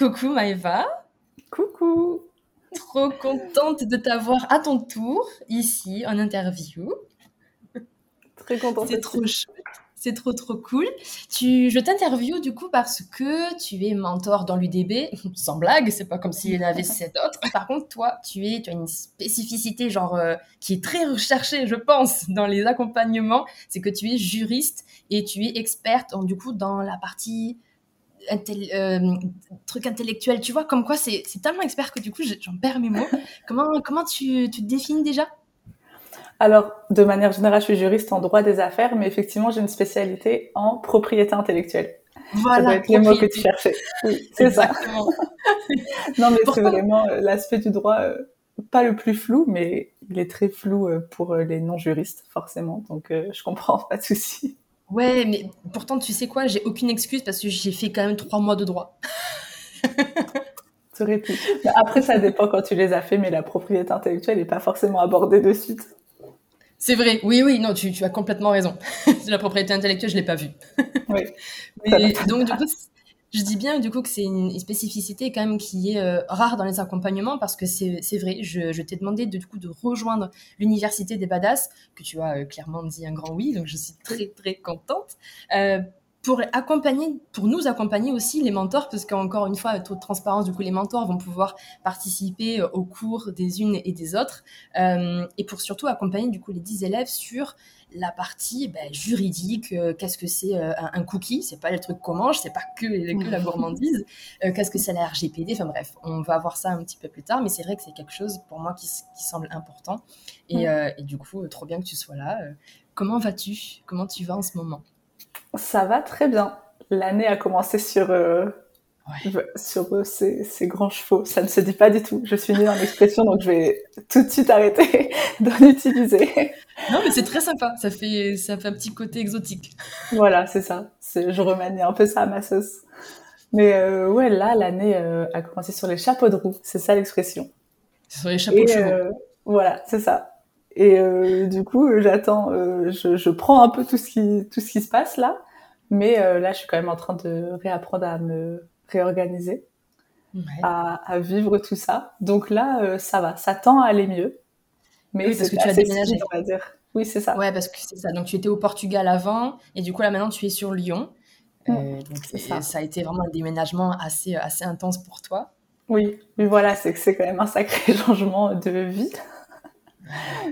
Coucou Maëva. Coucou. Trop contente de t'avoir à ton tour ici en interview. Très contente. C'est trop chouette. C'est trop trop cool. Tu, je t'interview du coup parce que tu es mentor dans l'UDB, sans blague, c'est pas comme s'il y en avait sept autres. Par contre, toi, tu es, tu as une spécificité genre euh, qui est très recherchée, je pense, dans les accompagnements, c'est que tu es juriste et tu es experte en, du coup dans la partie euh, truc intellectuel, tu vois, comme quoi c'est tellement expert que du coup j'en perds mes mots. comment comment tu, tu te définis déjà? Alors, de manière générale, je suis juriste en droit des affaires, mais effectivement, j'ai une spécialité en propriété intellectuelle. Voilà, ça doit être les mots que tu cherchais. Oui, c'est ça. non, mais c'est vraiment euh, l'aspect du droit, euh, pas le plus flou, mais il est très flou euh, pour les non-juristes, forcément. Donc, je comprends, pas de souci. Ouais, mais pourtant, tu sais quoi, j'ai aucune excuse parce que j'ai fait quand même trois mois de droit. Pu. Après, ça dépend quand tu les as fait, mais la propriété intellectuelle n'est pas forcément abordée de suite. C'est vrai, oui, oui, non, tu, as complètement raison. la propriété intellectuelle, je l'ai pas vue. oui. donc, du coup, je dis bien du coup que c'est une spécificité quand même qui est euh, rare dans les accompagnements parce que c'est vrai, je, t'ai demandé de, du coup de rejoindre l'université des badass, que tu as euh, clairement dit un grand oui, donc je suis très très contente. Euh, pour accompagner, pour nous accompagner aussi les mentors, parce qu'encore une fois, toute transparence, du coup, les mentors vont pouvoir participer euh, au cours des unes et des autres, euh, et pour surtout accompagner du coup les 10 élèves sur la partie ben, juridique, euh, qu'est-ce que c'est un, cookie, c'est pas le truc qu'on mange, c'est pas que, que la gourmandise, qu'est-ce que c'est la RGPD, enfin bref, on va voir ça un petit peu plus tard, mais c'est vrai que c'est quelque chose pour moi qui, qui semble important, et, et, du coup, trop bien que tu sois là. comment vas-tu? Comment tu vas en ce moment? Ça va très bien. L'année a commencé sur, euh, sur euh, ces, grands chevaux. Ça ne se dit pas du tout. Je suis née dans l'expression, donc je vais tout de suite arrêter d'en utiliser. Non, mais c'est très sympa. Ça fait, ça fait un petit côté exotique. Voilà, c'est ça. Je remanie un peu ça à ma sauce. Mais euh, ouais, là, l'année a commencé sur les chapeaux de roue. C'est ça l'expression. Sur les chapeaux de chevaux. voilà, c'est ça. Et euh, du coup, j'attends, euh, je, je, prends un peu tout ce qui, tout ce qui se passe là, mais euh, là, je suis quand même en train de réapprendre à me réorganiser, à, à, vivre tout ça. Donc là, euh, ça va, ça tend à aller mieux. Mais oui, parce que tu as déménagé. on va dire. Oui, c'est ça. Ouais, parce que c'est ça. Donc tu étais au Portugal avant, et du coup là maintenant tu es sur Lyon. Mmh, donc ça. ça. a été vraiment un déménagement assez, assez intense pour toi. Oui, mais voilà, c'est que c'est quand même un sacré changement de vie.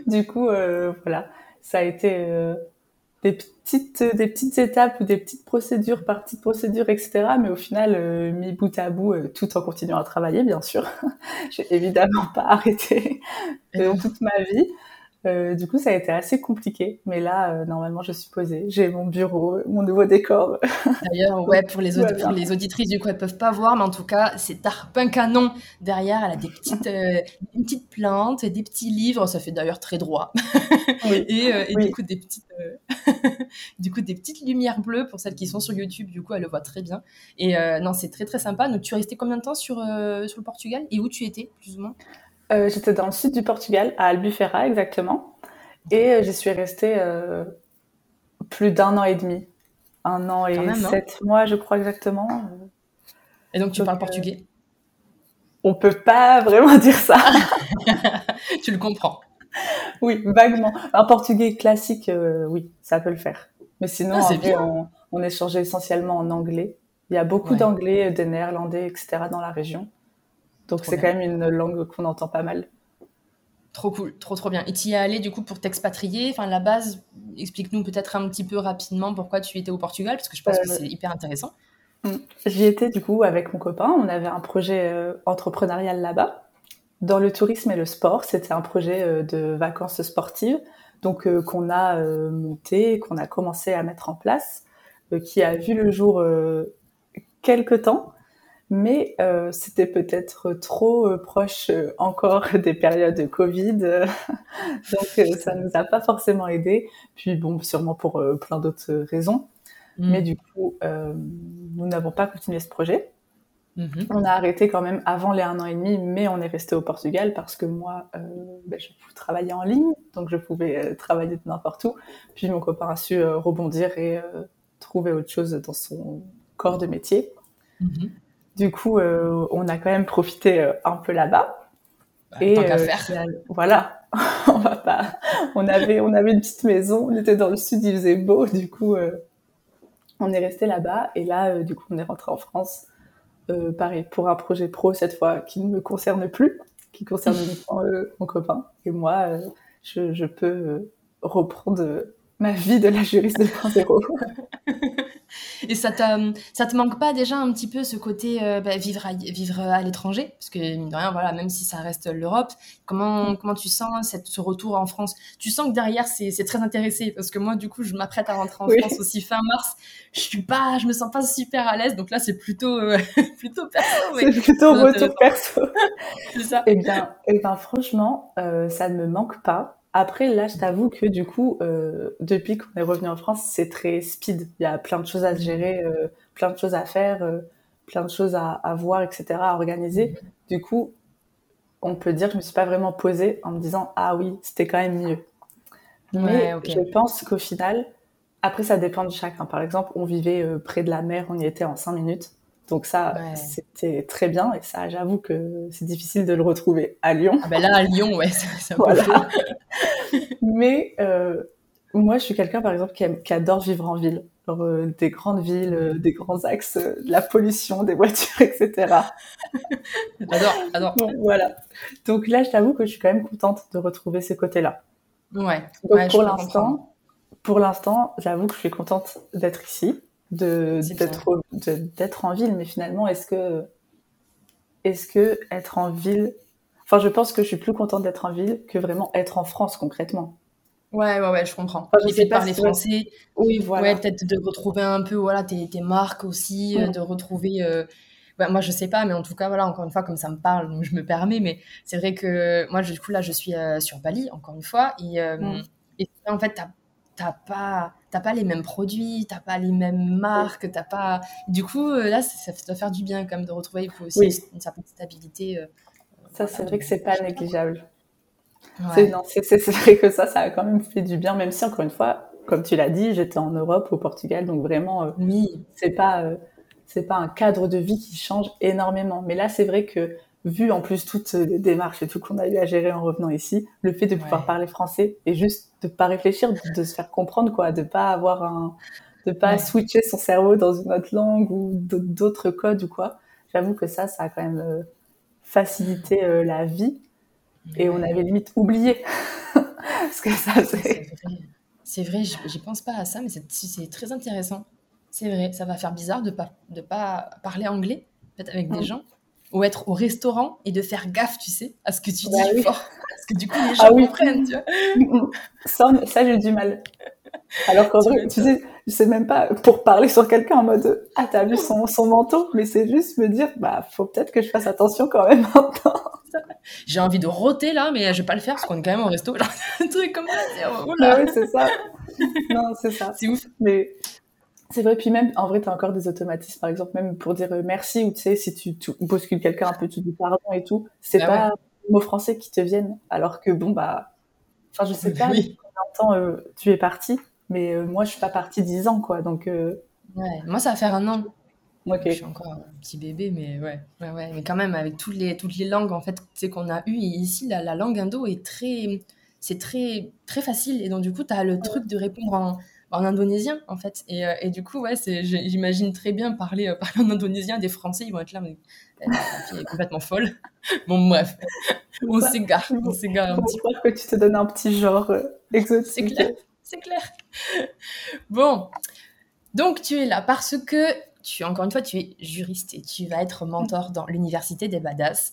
du coup, euh, voilà, ça a été euh, des petites, des petites étapes ou des petites procédures par petites procédures, etc. Mais au final, euh, mis bout à bout, tout en continuant à travailler, bien sûr. J'ai évidemment pas arrêté toute ma vie. Euh, du coup, ça a été assez compliqué, mais là, euh, normalement, je suis posée. J'ai mon bureau, mon nouveau décor. D'ailleurs, ouais, pour les, les auditrices, du coup, elles peuvent pas voir, mais en tout cas, c'est tarpin canon. Derrière, elle a des petites, euh, une petite plante, des petits livres. Ça fait d'ailleurs très droit. Oui. et, et du coup, des petites, du coup, des petites lumières bleues pour celles qui sont sur YouTube. Du coup, elles le voient très bien. Et non, c'est très très sympa. Donc, tu es resté combien de temps sur sur le Portugal? Et où tu étais, plus ou moins? Euh, j'étais dans le sud du Portugal, à Albufeira exactement, et euh, j'y suis restée euh, plus d'un an et demi, un an et hein. sept mois, je crois exactement. Et donc tu parles portugais On peut pas vraiment dire ça. tu le comprends Oui, vaguement. Un portugais classique, oui, ça peut le faire. Mais sinon, ah, on, on, échangeait essentiellement en anglais. Il y a beaucoup d'anglais, de néerlandais, etc. dans la région. Donc c'est quand même une langue qu'on entend pas mal. Trop cool, trop trop bien. Et tu y es allé du coup pour t'expatrier? Enfin, la base, explique-nous peut-être un petit peu rapidement pourquoi tu étais au Portugal, parce que je pense que euh, c'est hyper intéressant. Mm. J'y étais du coup avec mon copain. On avait un projet euh, entrepreneurial là-bas, dans le tourisme et le sport. C'était un projet euh, de vacances sportives, donc qu'on a monté, qu'on a commencé à mettre en place, qui a vu le jour quelques temps mais euh, c'était peut-être trop euh, proche euh, encore des périodes de Covid, donc ça nous a pas forcément aidé. Puis bon, sûrement pour plein d'autres raisons. Mm. Mais du coup, nous n'avons pas continué ce projet. Mm-hmm. On a arrêté quand même avant les un an et demi, mais on est resté au Portugal parce que moi, ben, je travailler en ligne, donc je pouvais travailler de n'importe où. Puis mon copain a su rebondir et trouver autre chose dans son corps de métier. Mm-hmm. Du coup, on a quand même profité un peu là-bas. Bah, et tant qu'à faire. voilà, on va pas. On avait, on avait une petite maison, on était dans le sud, il faisait beau, du coup, on est resté là-bas. Et là, du coup, on est rentré en France. pareil, pour un projet pro cette fois qui ne me concerne plus, qui concerne uniquement mon copain. Et moi, je, je, peux reprendre ma vie de la juriste 2.0. Et ça te, ça te manque pas déjà un petit peu ce côté euh, bah, vivre, à, vivre à l'étranger? Parce que, mine de rien, voilà, même si ça reste l'Europe, comment, comment tu sens cette, ce retour en France? Tu sens que derrière, c'est très intéressé. Parce que moi, du coup, je m'apprête à rentrer en France aussi fin mars. Je suis pas, je me sens pas super à l'aise. Donc là, c'est plutôt, euh, plutôt perso. C'est plutôt retour perso. c'est ça. Eh bien, eh bien franchement, euh, ça ne me manque pas. Après, là, je t'avoue que du coup, euh, depuis qu'on est revenu en France, c'est très speed. Il y a plein de choses à gérer, euh, plein de choses à faire, euh, plein de choses à, à, voir, etc., à organiser. Du coup, on peut dire que je me suis pas vraiment posée en me disant ah oui, c'était quand même mieux. Mais je pense qu'au final, après, ça dépend de chacun. Par exemple, on vivait près de la mer, on y était en cinq minutes. Donc ça, c'était très bien. Et ça, j'avoue que c'est difficile de le retrouver à Lyon. Ah ben là, à Lyon, ouais, c'est un voilà. Mais euh, moi, je suis quelqu'un, par exemple, qui, adore vivre en ville. Euh, des grandes villes, euh, des grands axes, de la pollution, des voitures, etc. J'adore, j'adore. voilà. Donc là, je t'avoue que je suis quand même contente de retrouver ce côté-là. Ouais. Donc pour l'instant, pour l'instant, j'avoue que je suis contente d'être ici d'être d'être en ville mais finalement est-ce que est-ce que être en ville enfin je pense que je suis plus contente d'être en ville que vraiment être en France concrètement. Ouais ouais ouais je comprends. Enfin, je parler français. Oui voilà. Ouais peut-être de retrouver un peu voilà tes, tes marques aussi euh, mm. de retrouver euh... bah, moi je sais pas mais en tout cas voilà encore une fois comme ça me parle donc je me permets mais c'est vrai que moi du coup là je suis euh, sur Bali encore une fois et, euh, mm. et en fait t'as pas t'as pas les mêmes produits, t'as pas les mêmes marques, t'as pas. Du coup, euh, là, ça, doit faire du bien quand même de retrouver. Il faut aussi une certaine stabilité. Euh, ça, c'est vrai que c'est pas négligeable. C'est vrai que ça, ça a quand même fait du bien, même si encore une fois, comme tu l'as dit, j'étais en Europe, au Portugal, donc vraiment, euh, oui. c'est pas c'est pas un cadre de vie qui change énormément. Mais là, c'est vrai que vu en plus toutes les démarches et tout qu'on a eu à gérer en revenant ici, le fait de pouvoir parler français et juste de pas réfléchir, de, se faire comprendre quoi, de pas avoir un, de pas switcher son cerveau dans une autre langue ou d'autres codes ou quoi. J'avoue que ça, ça a quand même euh, facilité euh, la vie et on avait limite oublié ce que ça faisait. C'est vrai, j'y pense pas à ça, mais c'est très intéressant. C'est vrai, ça va faire bizarre de pas de pas parler anglais peut-être avec des gens ou être au restaurant et de faire gaffe, tu sais, à ce que tu bah dis fort. Parce que du coup, les ah gens comprennent, tu vois. Mm, mm. Ça, ça j'ai du mal. Alors qu'en vrai, tu sais, je sais même pas, pour parler sur quelqu'un en mode, ah, t'as vu son, son manteau, mais c'est juste me dire, bah, faut peut-être que je fasse attention quand même maintenant. J'ai envie de roter là, mais je vais pas le faire parce qu'on est quand même au resto. Genre, un truc comme ça, oh là. oui, c'est ça. Non, c'est ça. C'est ouf. Mais c'est vrai, puis même, en vrai, tu as encore des automatismes, par exemple, même pour dire euh, merci, ou tu sais, si tu, tu bouscules quelqu'un un peu, tu dis pardon et tout, c'est ah pas les mots français qui te viennent, alors que bon, bah, enfin, je sais pas, oui. combien de temps euh, tu es parti, mais euh, moi, je suis pas partie dix ans, quoi, donc... Ouais, moi, ça va faire un an. Ok. Je suis encore un petit bébé, mais ouais, ouais, ouais. Mais quand même, avec toutes les, toutes les langues, en fait, tu sais, qu'on a eues, et ici, la, la langue indo est très... C'est très, très facile, et donc, du coup, tu as le truc de répondre en en indonésien en fait. Et, euh, et du coup, ouais, j'imagine très bien parler, euh, parler en indonésien des Français, ils vont être là, mais elle est complètement folle. Bon, bref, on s'égare, on s'égare un petit peu. que tu te donnes un petit genre euh, exotique. C'est clair, c'est clair. Bon, donc tu es là parce que tu, encore une fois, tu es juriste et tu vas être mentor dans l'université des badass.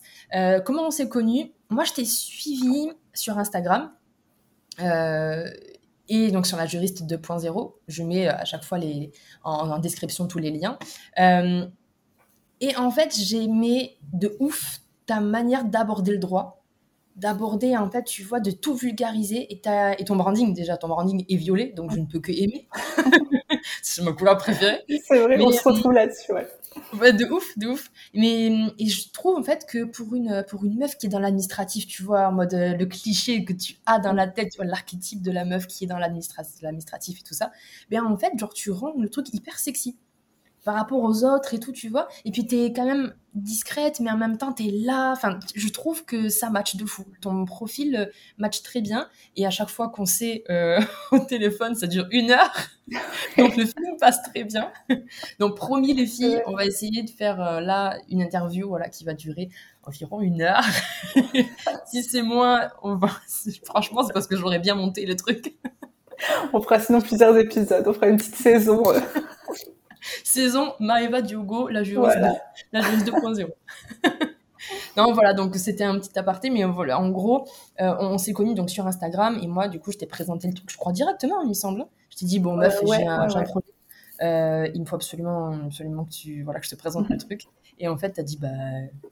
comment on s'est connus? Moi, je t'ai suivi sur Instagram. Euh, et donc sur la juriste 2.0, je mets euh, à chaque fois les, en, description tous les liens. Euh, et en fait, j'aimais de ouf ta manière d'aborder le droit, d'aborder en fait, tu vois, de tout vulgariser et, ta, et ton branding déjà, ton branding est violet, donc je ne peux que aimer. c'est ma couleur préférée. C'est vrai, on se retrouve là-dessus, ouais. De ouf, de ouf. Mais et je trouve en fait que pour une pour une meuf qui est dans l'administratif, tu vois, en mode euh, le cliché que tu as dans la tête, l'archétype de la meuf qui est dans l'administratif et tout ça, bien en fait, genre tu rends le truc hyper sexy. Par rapport aux autres et tout, tu vois. Et puis t'es quand même discrète, mais en même temps t'es là. Enfin, je trouve que ça match de fou. Ton profil euh, match très bien. Et à chaque fois qu'on sait euh, au téléphone, ça dure une heure. Donc le film passe très bien. Donc promis les filles, on va essayer de faire euh, là une interview, voilà, qui va durer environ une heure. si c'est moins, on va. Franchement, c'est parce que j'aurais bien monté le truc. on fera sinon plusieurs épisodes. On fera une petite saison saison Maeva Diogo, la juriste, la juriste 2.0. non, voilà, donc c'était un petit aparté, mais voilà, en gros, euh, on, s'est connus donc sur Instagram et moi, du coup, je t'ai présenté le truc, je crois directement, il me semble. Je t'ai dit, bon, meuf, j'ai un, projet. Euh, il me faut absolument, absolument que tu, voilà, que je te présente le truc. Et en fait, t'as dit, bah,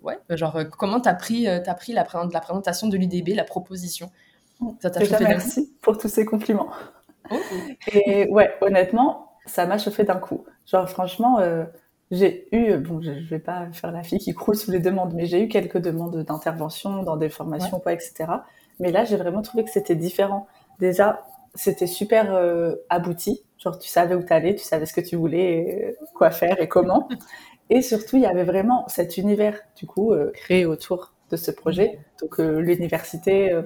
ouais, genre, euh, comment t'as pris, as pris la, la présentation de l'UDB, la proposition? Ça t'a fait Merci pour tous ces compliments. Et ouais, honnêtement, ça m'a chauffé d'un coup. Genre, franchement, euh, j'ai eu, bon, je, vais pas faire la fille qui croule sous les demandes, mais j'ai eu quelques demandes d'intervention dans des formations, quoi, etc. Mais là, j'ai vraiment trouvé que c'était différent. Déjà, c'était super euh, abouti. Genre, tu savais où t'allais, tu savais ce que tu voulais, quoi faire et comment. Et surtout, il y avait vraiment cet univers, du coup, euh, créé autour de ce projet. Donc, l'université,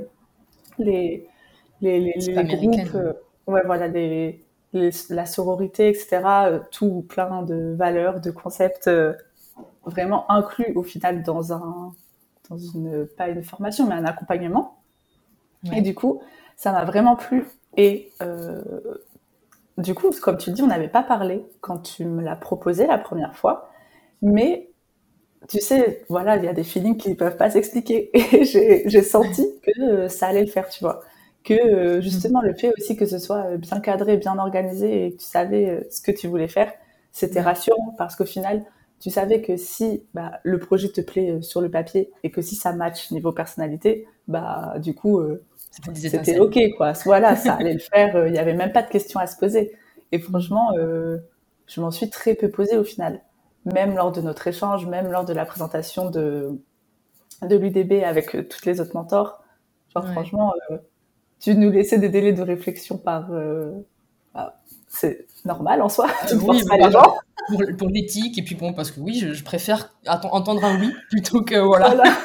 les, les, les, les groupes, ouais, voilà, la sororité, etc. Euh, tout plein de valeurs, de concepts euh, vraiment inclus au final dans un, dans une, pas une formation, mais un accompagnement. Et du coup, ça m'a vraiment plu. Et euh, du coup, comme tu le dis, on n'avait pas parlé quand tu me l'as proposé la première fois, mais tu sais, voilà, il y a des feelings qui ne peuvent pas s'expliquer. Et j'ai senti que ça allait le faire, tu vois que euh, justement le fait aussi que ce soit euh, bien cadré, bien organisé et que tu savais euh, ce que tu voulais faire, c'était rassurant parce qu'au final, tu savais que si bah, le projet te plaît sur le papier et que si ça match niveau personnalité, bah du coup c'était ok quoi. Voilà, ça allait le faire. Il n'y avait même pas de questions à se poser. Et franchement, je m'en suis très peu posée au final. Même lors de notre échange, même lors de la présentation de de l'UDB avec toutes les autres mentors. Genre franchement, tu nous laissais des délais de réflexion par. Euh, bah, c'est normal en soi. Euh, oui, les gens. Pour, pour l'éthique, et puis bon, parce que oui, je, préfère entendre un oui plutôt que voilà. voilà.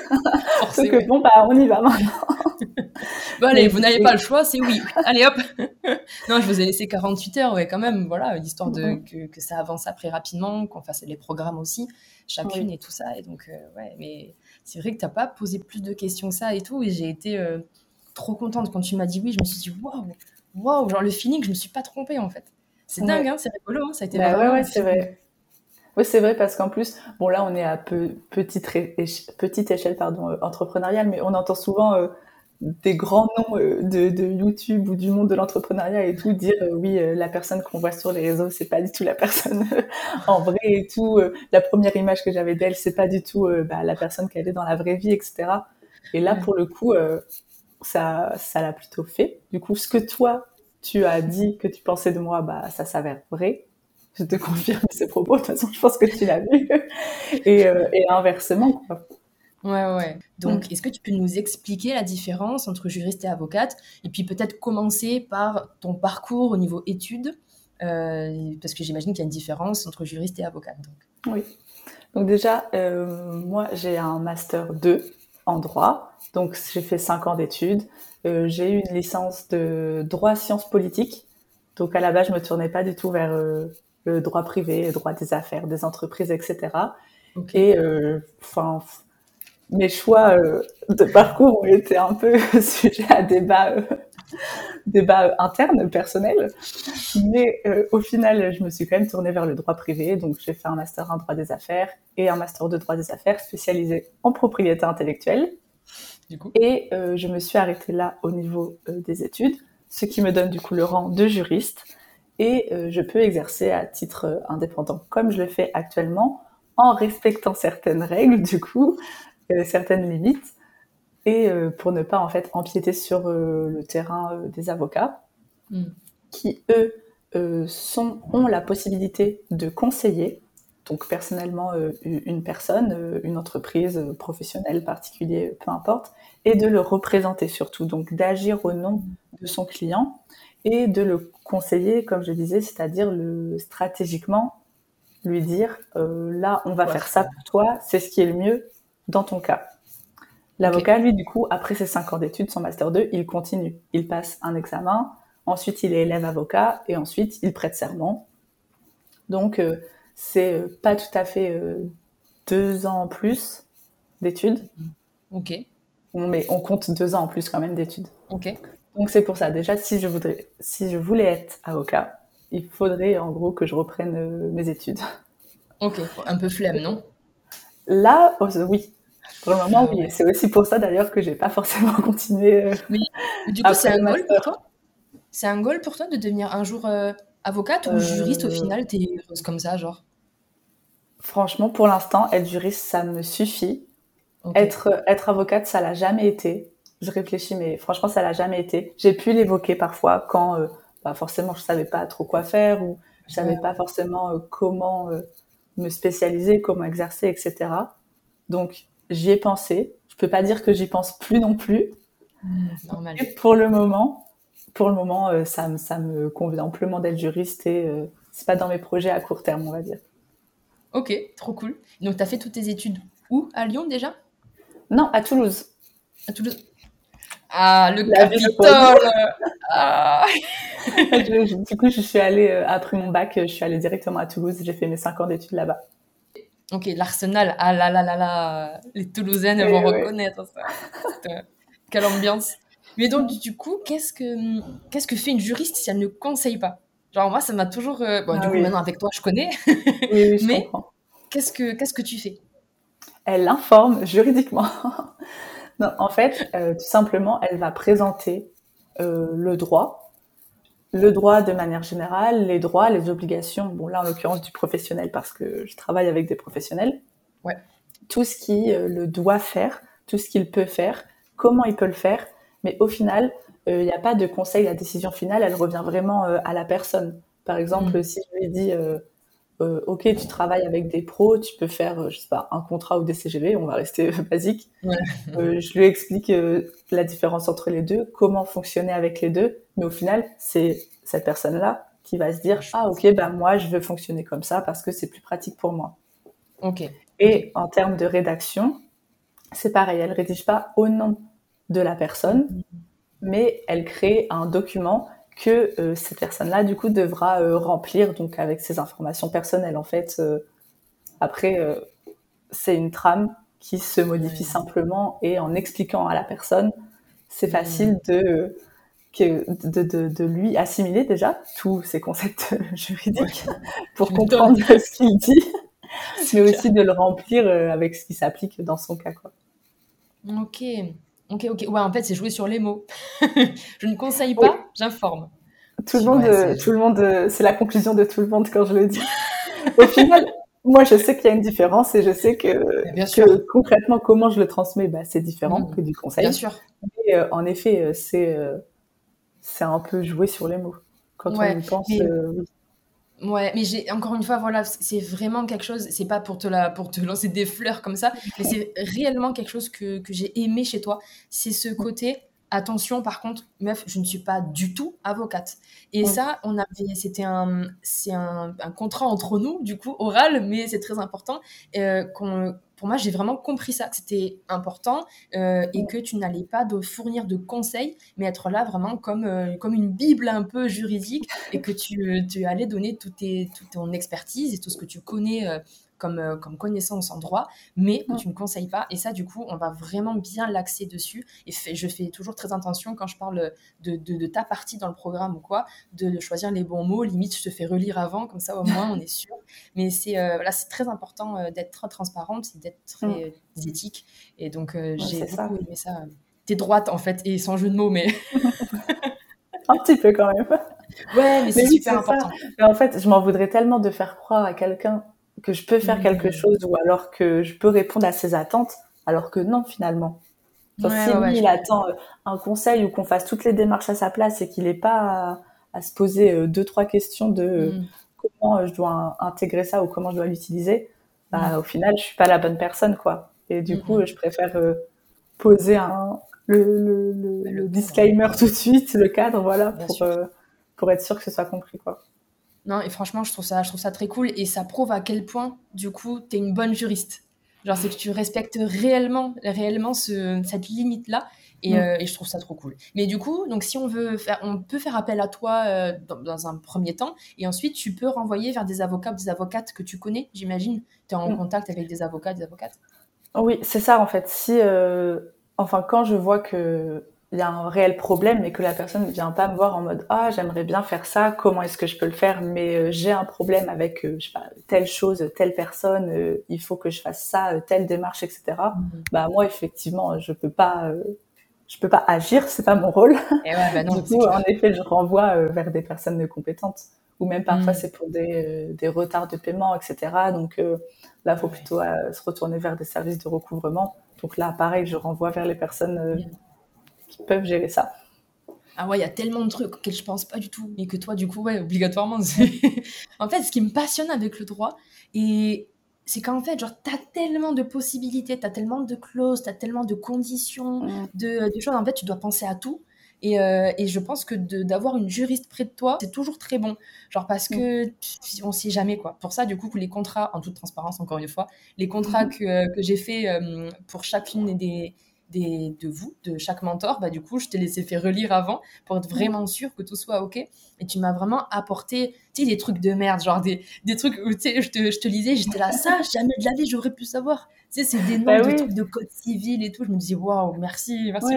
Que bon, bah on y va maintenant. bon, allez, vous n'avez pas le choix, c'est oui. Allez hop Non, je vous ai laissé 48 heures, ouais, quand même, voilà, histoire de, mm-hmm. que, que, ça avance après rapidement, qu'on fasse les programmes aussi, chacune et tout ça. Et donc, euh, ouais, mais c'est vrai que tu n'as pas posé plus de questions que ça et tout, et j'ai été trop contente quand tu m'as dit oui. Je me suis dit waouh, waouh, genre le feeling, je me suis pas trompée en fait. C'est dingue, hein, c'est rigolo, hein, ça a été. Bah, ouais, ouais, c'est vrai. Oui, c'est vrai parce qu'en plus, bon là, on est à peu, petite, petite échelle pardon, euh, entrepreneuriale, mais on entend souvent euh, des grands noms euh, de, de, YouTube ou du monde de l'entrepreneuriat et tout dire oui, la personne qu'on voit sur les réseaux, c'est pas du tout la personne en vrai et tout. la première image que j'avais d'elle, c'est pas du tout bah, la personne qu'elle est dans la vraie vie, etc. Et là, pour le coup, ça, ça l'a plutôt fait. Du coup, ce que toi, tu as dit que tu pensais de moi, bah, ça s'avère vrai. Je te confirme ces propos. De toute façon, je pense que tu l'as vu. et, euh, et, inversement, quoi. Ouais, ouais. Donc, est-ce que tu peux nous expliquer la différence entre juriste et avocate Et puis peut-être commencer par ton parcours au niveau études, euh, parce que j'imagine qu'il y a une différence entre juriste et avocate. Donc. Oui. Donc déjà, euh, moi, j'ai un master 2 en droit. Donc j'ai fait cinq ans d'études. Euh, j'ai eu une licence de droit sciences politiques. Donc à la base, je me tournais pas du tout vers euh, le droit privé, le droit des affaires, des entreprises, etc. Et euh, enfin, mes choix euh, de parcours ont été un peu sujet à débat, débat interne, personnel. Mais au final, je me suis quand même tournée vers le droit privé. Donc j'ai fait un master en droit des affaires et un master de droit des affaires spécialisé en propriété intellectuelle. Et euh, je me suis arrêtée là au niveau euh, des études, ce qui me donne du coup le rang de juriste. Et euh, je peux exercer à titre indépendant, comme je le fais actuellement, en respectant certaines règles, du coup, certaines limites, et pour ne pas en fait empiéter sur le terrain des avocats, mm. qui eux sont, ont la possibilité de conseiller donc personnellement euh, une personne, euh, une entreprise euh, professionnelle, particulier, peu importe, et de le représenter surtout, donc d'agir au nom de son client et de le conseiller, comme je disais, c'est-à-dire le stratégiquement lui dire là, on va faire ça pour toi, c'est ce qui est le mieux dans ton cas. L'avocat, lui, du coup, après ses cinq ans d'études, son master 2, il continue. Il passe un examen, ensuite il est élève avocat, et ensuite il prête serment. Donc, c'est pas tout à fait deux ans en plus d'études. Ok. Mais on compte deux ans en plus quand même d'études. Ok. Donc c'est pour ça. Déjà, si je voudrais, si je voulais être avocat, il faudrait en gros que je reprenne euh, mes études. Ok. Un peu flemme, non? Là, oh, oui. Pour le moment, oui. C'est aussi pour ça d'ailleurs que j'ai pas forcément continué. Euh, mais, du coup, c'est un goal pour toi? C'est un goal pour toi de devenir un jour euh, avocate ou juriste au final? T'es heureuse comme ça, genre? Franchement, pour l'instant, être juriste, ça me suffit. Être, être avocate, ça l'a jamais été. Je réfléchis, mais franchement, ça l'a jamais été. J'ai pu l'évoquer parfois quand, euh, bah, forcément, je savais pas trop quoi faire ou je savais pas forcément euh, comment euh, me spécialiser, comment exercer, etc. Donc, j'y ai pensé. Je peux pas dire que j'y pense plus non plus. Mmh, pour le moment, pour le moment, ça, me, ça me convient amplement d'être juriste et c'est pas dans mes projets à court terme, on va dire. Ok, trop cool. Donc, tu as fait toutes tes études où? À Lyon déjà? Non, à Toulouse. À Toulouse. Ah, le Capitole ah. Du coup, je suis allée, euh, après mon bac, je suis allée directement à Toulouse. J'ai fait mes 5 ans d'études là-bas. Ok, l'Arsenal. Ah là là là là. Les Toulousaines vont reconnaître ça. Euh, quelle ambiance. Mais donc, du coup, qu'est-ce que, qu'est-ce que fait une juriste si elle ne conseille pas? Genre, moi, ça m'a toujours. Euh, bon, du ah coup, maintenant, avec toi, je connais. Je Mais qu'est-ce que, qu'est-ce que tu fais? Elle informe juridiquement. non, en fait, euh, tout simplement, elle va présenter euh, le droit. Le droit de manière générale, les droits, les obligations. Bon, là, en l'occurrence, du professionnel, parce que je travaille avec des professionnels. Ouais. Tout ce qui le doit faire, tout ce qu'il peut faire, comment il peut le faire. Mais au final, il euh, n'y a pas de conseil, la décision finale, elle revient vraiment euh, à la personne. Par exemple, mm. si je lui dis, euh, ok, tu travailles avec des pros, tu peux faire, je sais pas, un contrat ou des CGV, on va rester basique. je lui explique la différence entre les deux, comment fonctionner avec les deux, mais au final, c'est cette personne-là qui va se dire, ah ok, ben moi, je veux fonctionner comme ça parce que c'est plus pratique pour moi. Ok. Et en termes de rédaction, c'est pareil, elle rédige pas au nom de la personne, mm mais elle crée un document que euh, cette personne-là, du coup, devra euh, remplir, donc avec ses informations personnelles. En fait, euh, après, c'est une trame qui se modifie simplement et en expliquant à la personne, c'est facile de, que, de, de, de, lui assimiler déjà tous ces concepts juridiques pour comprendre ce qu'il dit, mais aussi de le remplir avec ce qui s'applique dans son cas. Quoi. Ok. Ok, ok. Ouais, en fait, c'est jouer sur les mots. je ne conseille pas, j'informe. Tout le monde, euh, tout le monde, euh, c'est la conclusion de tout le monde quand je le dis. Au final, moi, je sais qu'il y a une différence et je sais que, Bien sûr. concrètement, comment je le transmets, bah, c'est différent mm. que du conseil. Bien sûr. Mais, euh, en effet, c'est, c'est un peu jouer sur les mots. Quand on y pense, Ouais, mais j'ai encore une fois, voilà, c'est vraiment quelque chose, c'est pas pour te, la, pour te lancer des fleurs comme ça, mais c'est réellement quelque chose que, que j'ai aimé chez toi. C'est ce côté, attention, par contre, meuf, je ne suis pas du tout avocate. Et ça, on avait, c'était un, c'est un, un, contrat entre nous, du coup, oral, mais c'est très important, euh, qu'on pour moi, j'ai vraiment compris ça, que c'était important euh, et que tu n'allais pas de fournir de conseils, mais être là vraiment comme, euh, comme une bible un peu juridique et que tu, tu allais donner toute, tes, toute ton expertise et tout ce que tu connais euh, comme, euh, comme connaissance en droit, mais que tu ne conseilles pas. Et ça, du coup, on va vraiment bien l'axer dessus. Et je fais toujours très attention quand je parle de, de, ta partie dans le programme ou quoi, de, choisir les bons mots. Limite, je te fais relire avant, comme ça au moins on est sûr. Mais c'est euh, voilà, c'est très important euh, d'être transparente, c'est d'être très éthique. Et donc, j'ai beaucoup aimé ça. T'es droite en fait, et sans jeu de mots, mais. Un petit peu quand même. Ouais, mais c'est super important. Mais en fait, je m'en voudrais tellement de faire croire à quelqu'un que je peux faire quelque mmh. chose ou alors que je peux répondre à ses attentes, alors que non finalement. si lui, il attend euh, un conseil ou qu'on fasse toutes les démarches à sa place et qu'il n'est pas à, se poser euh, deux trois questions de euh, mmh. comment je dois intégrer ça ou comment je dois l'utiliser, bah, mmh. au final, je suis pas la bonne personne quoi. Et du coup, je préfère poser un, le, le, disclaimer tout de suite, le cadre, voilà, pour, pour être sûr que ce soit compris quoi. Non, et franchement, je trouve ça, je trouve ça très cool et ça prouve à quel point, du coup, tu es une bonne juriste. Genre, c'est que tu respectes réellement, réellement ce, cette limite-là et, mm. euh, et, je trouve ça trop cool. Mais du coup, donc si on veut faire, on peut faire appel à toi euh, dans, dans, un premier temps et ensuite tu peux renvoyer vers des avocats, des avocates que tu connais, j'imagine. Tu es en mm. contact avec des avocats, des avocates? Oui, c'est ça en fait. Si, euh, enfin, quand je vois que il y a un réel problème mais que la personne ne vient pas me voir en mode ah j'aimerais bien faire ça comment est-ce que je peux le faire mais euh, j'ai un problème avec euh, je sais pas telle chose telle personne euh, il faut que je fasse ça telle démarche etc mm-hmm. bah moi effectivement je peux pas je peux pas agir c'est pas mon rôle. Et ouais, bah non, du coup en effet je renvoie vers des personnes compétentes. Ou même parfois mm. c'est pour des, des, retards de paiement etc donc là faut plutôt se retourner vers des services de recouvrement. Donc là pareil je renvoie vers les personnes peuvent gérer ça. Ah ouais, il y a tellement de trucs auxquels je pense pas du tout, mais que toi, du coup, ouais, obligatoirement. en fait, ce qui me passionne avec le droit, et c'est qu'en fait, genre, t'as tellement de possibilités, t'as tellement de clauses, t'as tellement de conditions, de, choses. En fait, tu dois penser à tout. Et, euh, et je pense que d'avoir une juriste près de toi, c'est toujours très bon. Genre, parce que on sait jamais, quoi. Pour ça, du coup, les contrats, en toute transparence, encore une fois, les contrats mm-hmm. que, que j'ai fait euh, pour chacune des de vous, de chaque mentor, bah, du coup, je t'ai laissé faire relire avant pour être vraiment sûr que tout soit OK. Et tu m'as vraiment apporté, tu sais, des trucs de merde, genre des, des trucs où, tu sais, je te, je te lisais, j'étais là, ça, jamais de la vie, j'aurais pu savoir. Tu sais, c'est des bah noms de trucs de code civil et tout. Je me disais, waouh, merci, merci,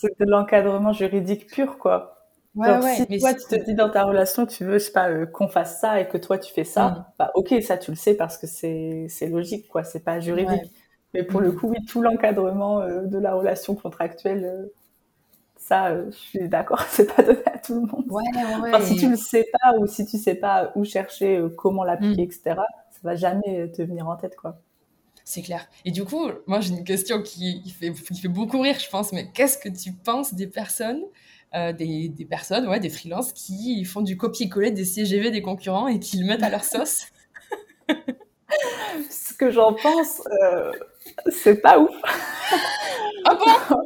C'est de l'encadrement juridique pur, quoi. Ouais, ouais, si toi, tu te dis dans ta relation, tu veux, je sais pas, euh, qu'on fasse ça et que toi, tu fais ça, mm. bah, ok, ça, tu le sais parce que c'est logique, quoi, c'est pas juridique. Mais pour le coup, oui, tout l'encadrement euh, de la relation contractuelle, euh, ça, euh, je suis d'accord, c'est pas donné à tout le monde. Ouais, ouais, si tu le sais pas ou si tu sais pas où chercher, comment l'appliquer, mm. etc., ça va jamais te venir en tête, quoi. C'est clair. Et du coup, moi, j'ai une question qui, fait, qui fait beaucoup rire, je pense, mais qu'est-ce que tu penses des personnes des, des, personnes, ouais, des freelances qui font du copier-coller des CGV des concurrents et qui le mettent à leur sauce? Ce que j'en pense, c'est pas ouf. ah bon?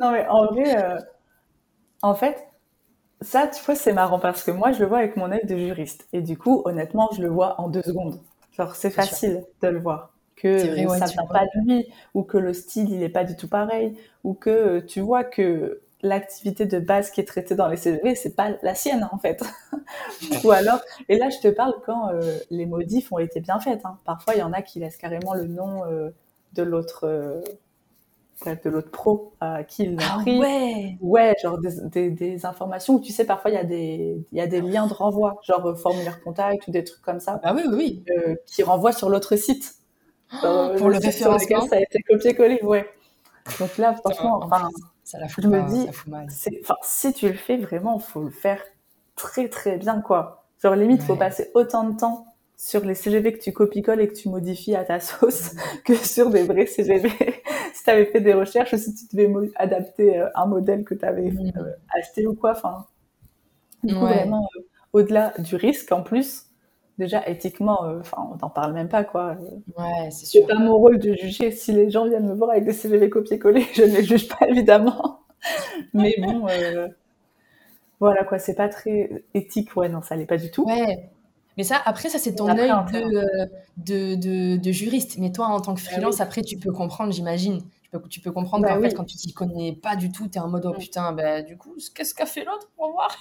Non, mais en vrai, euh, en fait, ça, tu vois, c'est marrant parce que moi, je le vois avec mon œil de juriste. Et du coup, honnêtement, je le vois en deux secondes. Genre, c'est facile de le voir. Que ça ne vient pas de lui, ou que le style, il est pas du tout pareil, ou que tu vois que l'activité de base qui est traitée dans les CGV, c'est pas la sienne en fait. Ou alors, et là je te parle quand euh, les modifs ont été bien faites. Hein. Parfois il y en a qui laissent carrément le nom euh, de l'autre euh, de l'autre pro à qui ils ah, pris. Ouais. ouais, genre des, des, informations où tu sais parfois il y a des il y a des liens de renvoi, genre formulaire contact ou des trucs comme ça. Ah oui oui. qui renvoient sur l'autre site. Oh, pour le, référencement. Ça a été copié-collé, ouais. Donc là, franchement, enfin, ça la fout je me dis, si tu le fais vraiment, faut le faire très très bien, quoi. Genre limite, il faut passer autant de temps sur les CGV que tu copies-colles et que tu modifies à ta sauce que sur des vrais CGV. si tu avais fait des recherches si tu devais adapter euh, un modèle que tu avais euh, acheté ou quoi. Enfin, vraiment, euh, au-delà du risque, en plus, déjà éthiquement, euh, enfin, on n'en parle même pas, quoi. Ouais, c'est sûr. pas mon rôle de juger. Si les gens viennent me voir avec des CVV copier-coller, je ne les juge pas, évidemment. Mais bon, euh, voilà, quoi, c'est pas très éthique. Ouais, non, ça l'est pas du tout. Ouais. Mais ça, après, ça, c'est ton œil euh, de, de, de, juriste. Mais toi, en tant que bah freelance, après, tu peux comprendre, j'imagine. Tu peux, tu peux comprendre bah qu'en fait, quand tu t'y connais pas du tout, tu es en mode, oh mm. putain, bah, du coup, qu'est-ce qu'a fait l'autre pour voir?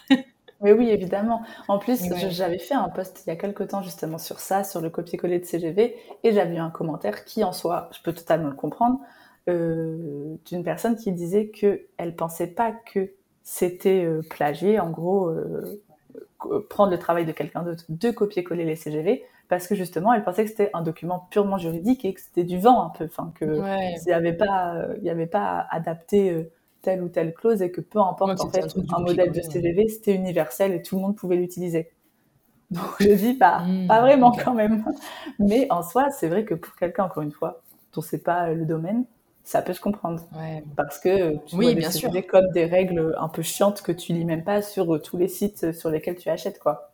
Oui, oui, évidemment. En plus, j'avais fait un post il y a quelques temps justement sur ça, sur le copier-coller de CGV, et j'avais eu un commentaire qui, en soi, je peux totalement le comprendre, euh, d'une personne qui disait que elle pensait pas que c'était euh, plagier, en gros, euh, prendre le travail de quelqu'un d'autre, de copier-coller les CGV, parce que justement, elle pensait que c'était un document purement juridique et que c'était du vent un peu, enfin que il n'y avait pas, il avait pas adapté telle ou telle clause et que peu importe en fait un, modèle de CVV c'était universel et tout le monde pouvait l'utiliser. Donc je dis pas, hmm, pas vraiment quand même. Mais en soi, c'est vrai que pour quelqu'un encore une fois dont c'est pas le domaine, ça peut se comprendre. Parce que tu oui, vois bien sûr. comme des règles un peu chiantes que tu lis même pas sur euh, tous les sites sur lesquels tu achètes quoi.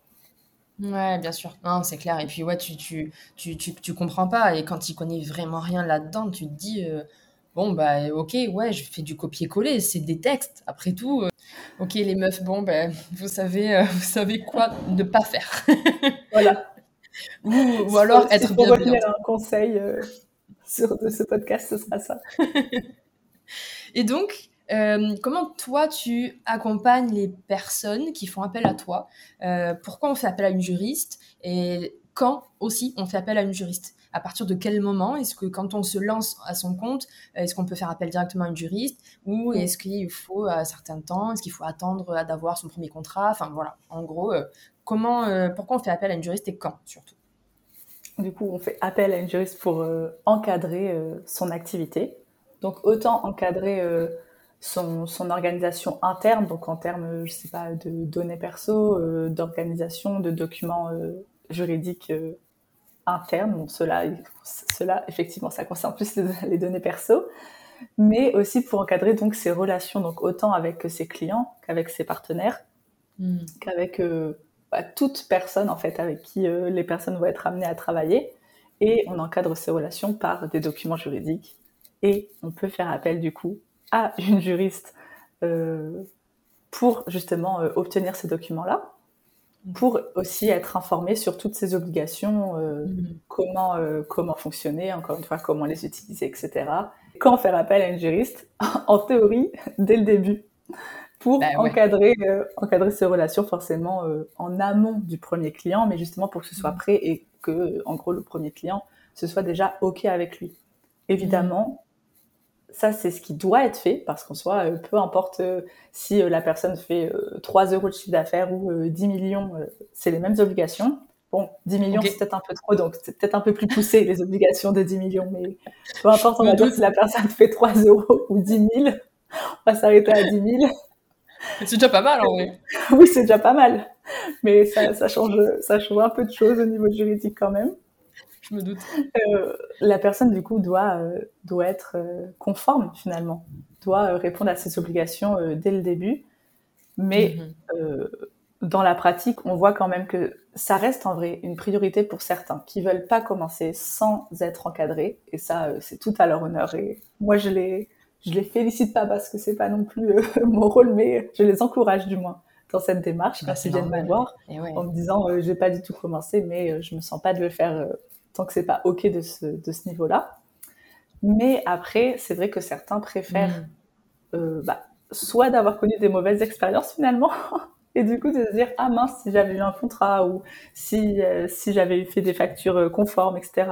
Ouais, bien sûr. Non, c'est clair. Et puis, ouais, tu, tu, tu, tu, comprends pas. Et quand tu connais vraiment rien là-dedans, tu te dis, euh, bon, bah, ok, ouais, je fais du copier-coller, c'est des textes. Après tout, euh, ok, les meufs, bon, ben, vous savez, euh, vous savez quoi ne pas faire. voilà. Ou, alors être bien. Pour retenir un conseil sur de ce podcast, ce sera ça. Et donc, euh, comment toi tu accompagnes les personnes qui font appel à toi euh, Pourquoi on fait appel à une juriste Et quand aussi on fait appel à une juriste? À partir de quel moment Est-ce que quand on se lance à son compte, est-ce qu'on peut faire appel directement à une juriste Ou est-ce qu'il faut un certain temps Est-ce qu'il faut attendre d'avoir son premier contrat? Enfin voilà, en gros, euh, comment, pourquoi on fait appel à une juriste et quand surtout? Du coup, on fait appel à une juriste pour encadrer son activité. Donc autant encadrer son, son, organisation interne, donc en termes, je sais pas, de données perso, euh, d'organisation, de documents euh, juridiques euh, internes. Bon, cela, cela, effectivement, ça concerne plus les, données perso, mais aussi pour encadrer donc ses relations, donc autant avec ses clients qu'avec ses partenaires, hmm. qu'avec bah, toute personne en fait avec qui les personnes vont être amenées à travailler. Et on encadre ces relations par des documents juridiques. Et on peut faire appel du coup à une juriste euh, pour justement euh, obtenir ces documents-là, pour aussi être informé sur toutes ces obligations, euh, mm-hmm. comment, comment fonctionner, encore une fois, comment les utiliser, etc. Quand faire appel à une juriste, en théorie, dès le début, pour bah encadrer, encadrer ces relations forcément en amont du premier client, mais justement pour que ce soit mm-hmm. prêt et que, en gros, le premier client, ce soit déjà OK avec lui. Évidemment, ça, c'est ce qui doit être fait, parce qu'en soi, euh, peu importe euh, si euh, la personne fait 3 euros de chiffre d'affaires ou 10 millions, c'est les mêmes obligations. Bon, 10 millions, c'est peut-être un peu trop, donc c'est peut-être un peu plus poussé, les obligations de 10 millions, mais peu importe, on va dire si la personne fait 3 euros ou 10 000, on va s'arrêter à 10 000. C'est déjà pas mal, en vrai. oui, c'est déjà pas mal. Mais ça, ça, change, ça change un peu de choses au niveau juridique quand même je me doute. Euh, la personne, du coup, doit, euh, doit être euh, conforme, finalement, doit répondre à ses obligations dès le début. Mais mhm. dans la pratique, on voit quand même que ça reste en vrai une priorité pour certains qui veulent pas commencer sans être encadrés. Et ça, c'est tout à leur honneur. Et moi, je les, je les félicite pas parce que c'est pas non plus mon rôle, mais je les encourage du moins dans cette démarche bah, quand ils viennent me voir en me disant je j'ai pas du tout commencé mais je me sens pas de le faire tant que c'est pas ok de ce, de ce niveau-là. Mais après, c'est vrai que certains préfèrent mm. euh, bah, soit d'avoir connu des mauvaises expériences finalement, et du coup de se dire ah mince si j'avais eu un contrat ou si euh, si j'avais fait des factures euh, conformes, etc.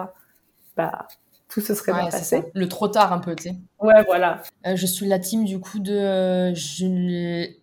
Bah tout se serait bien passé. Le trop tard un peu, tu sais. Ouais, voilà. je suis la team du coup de je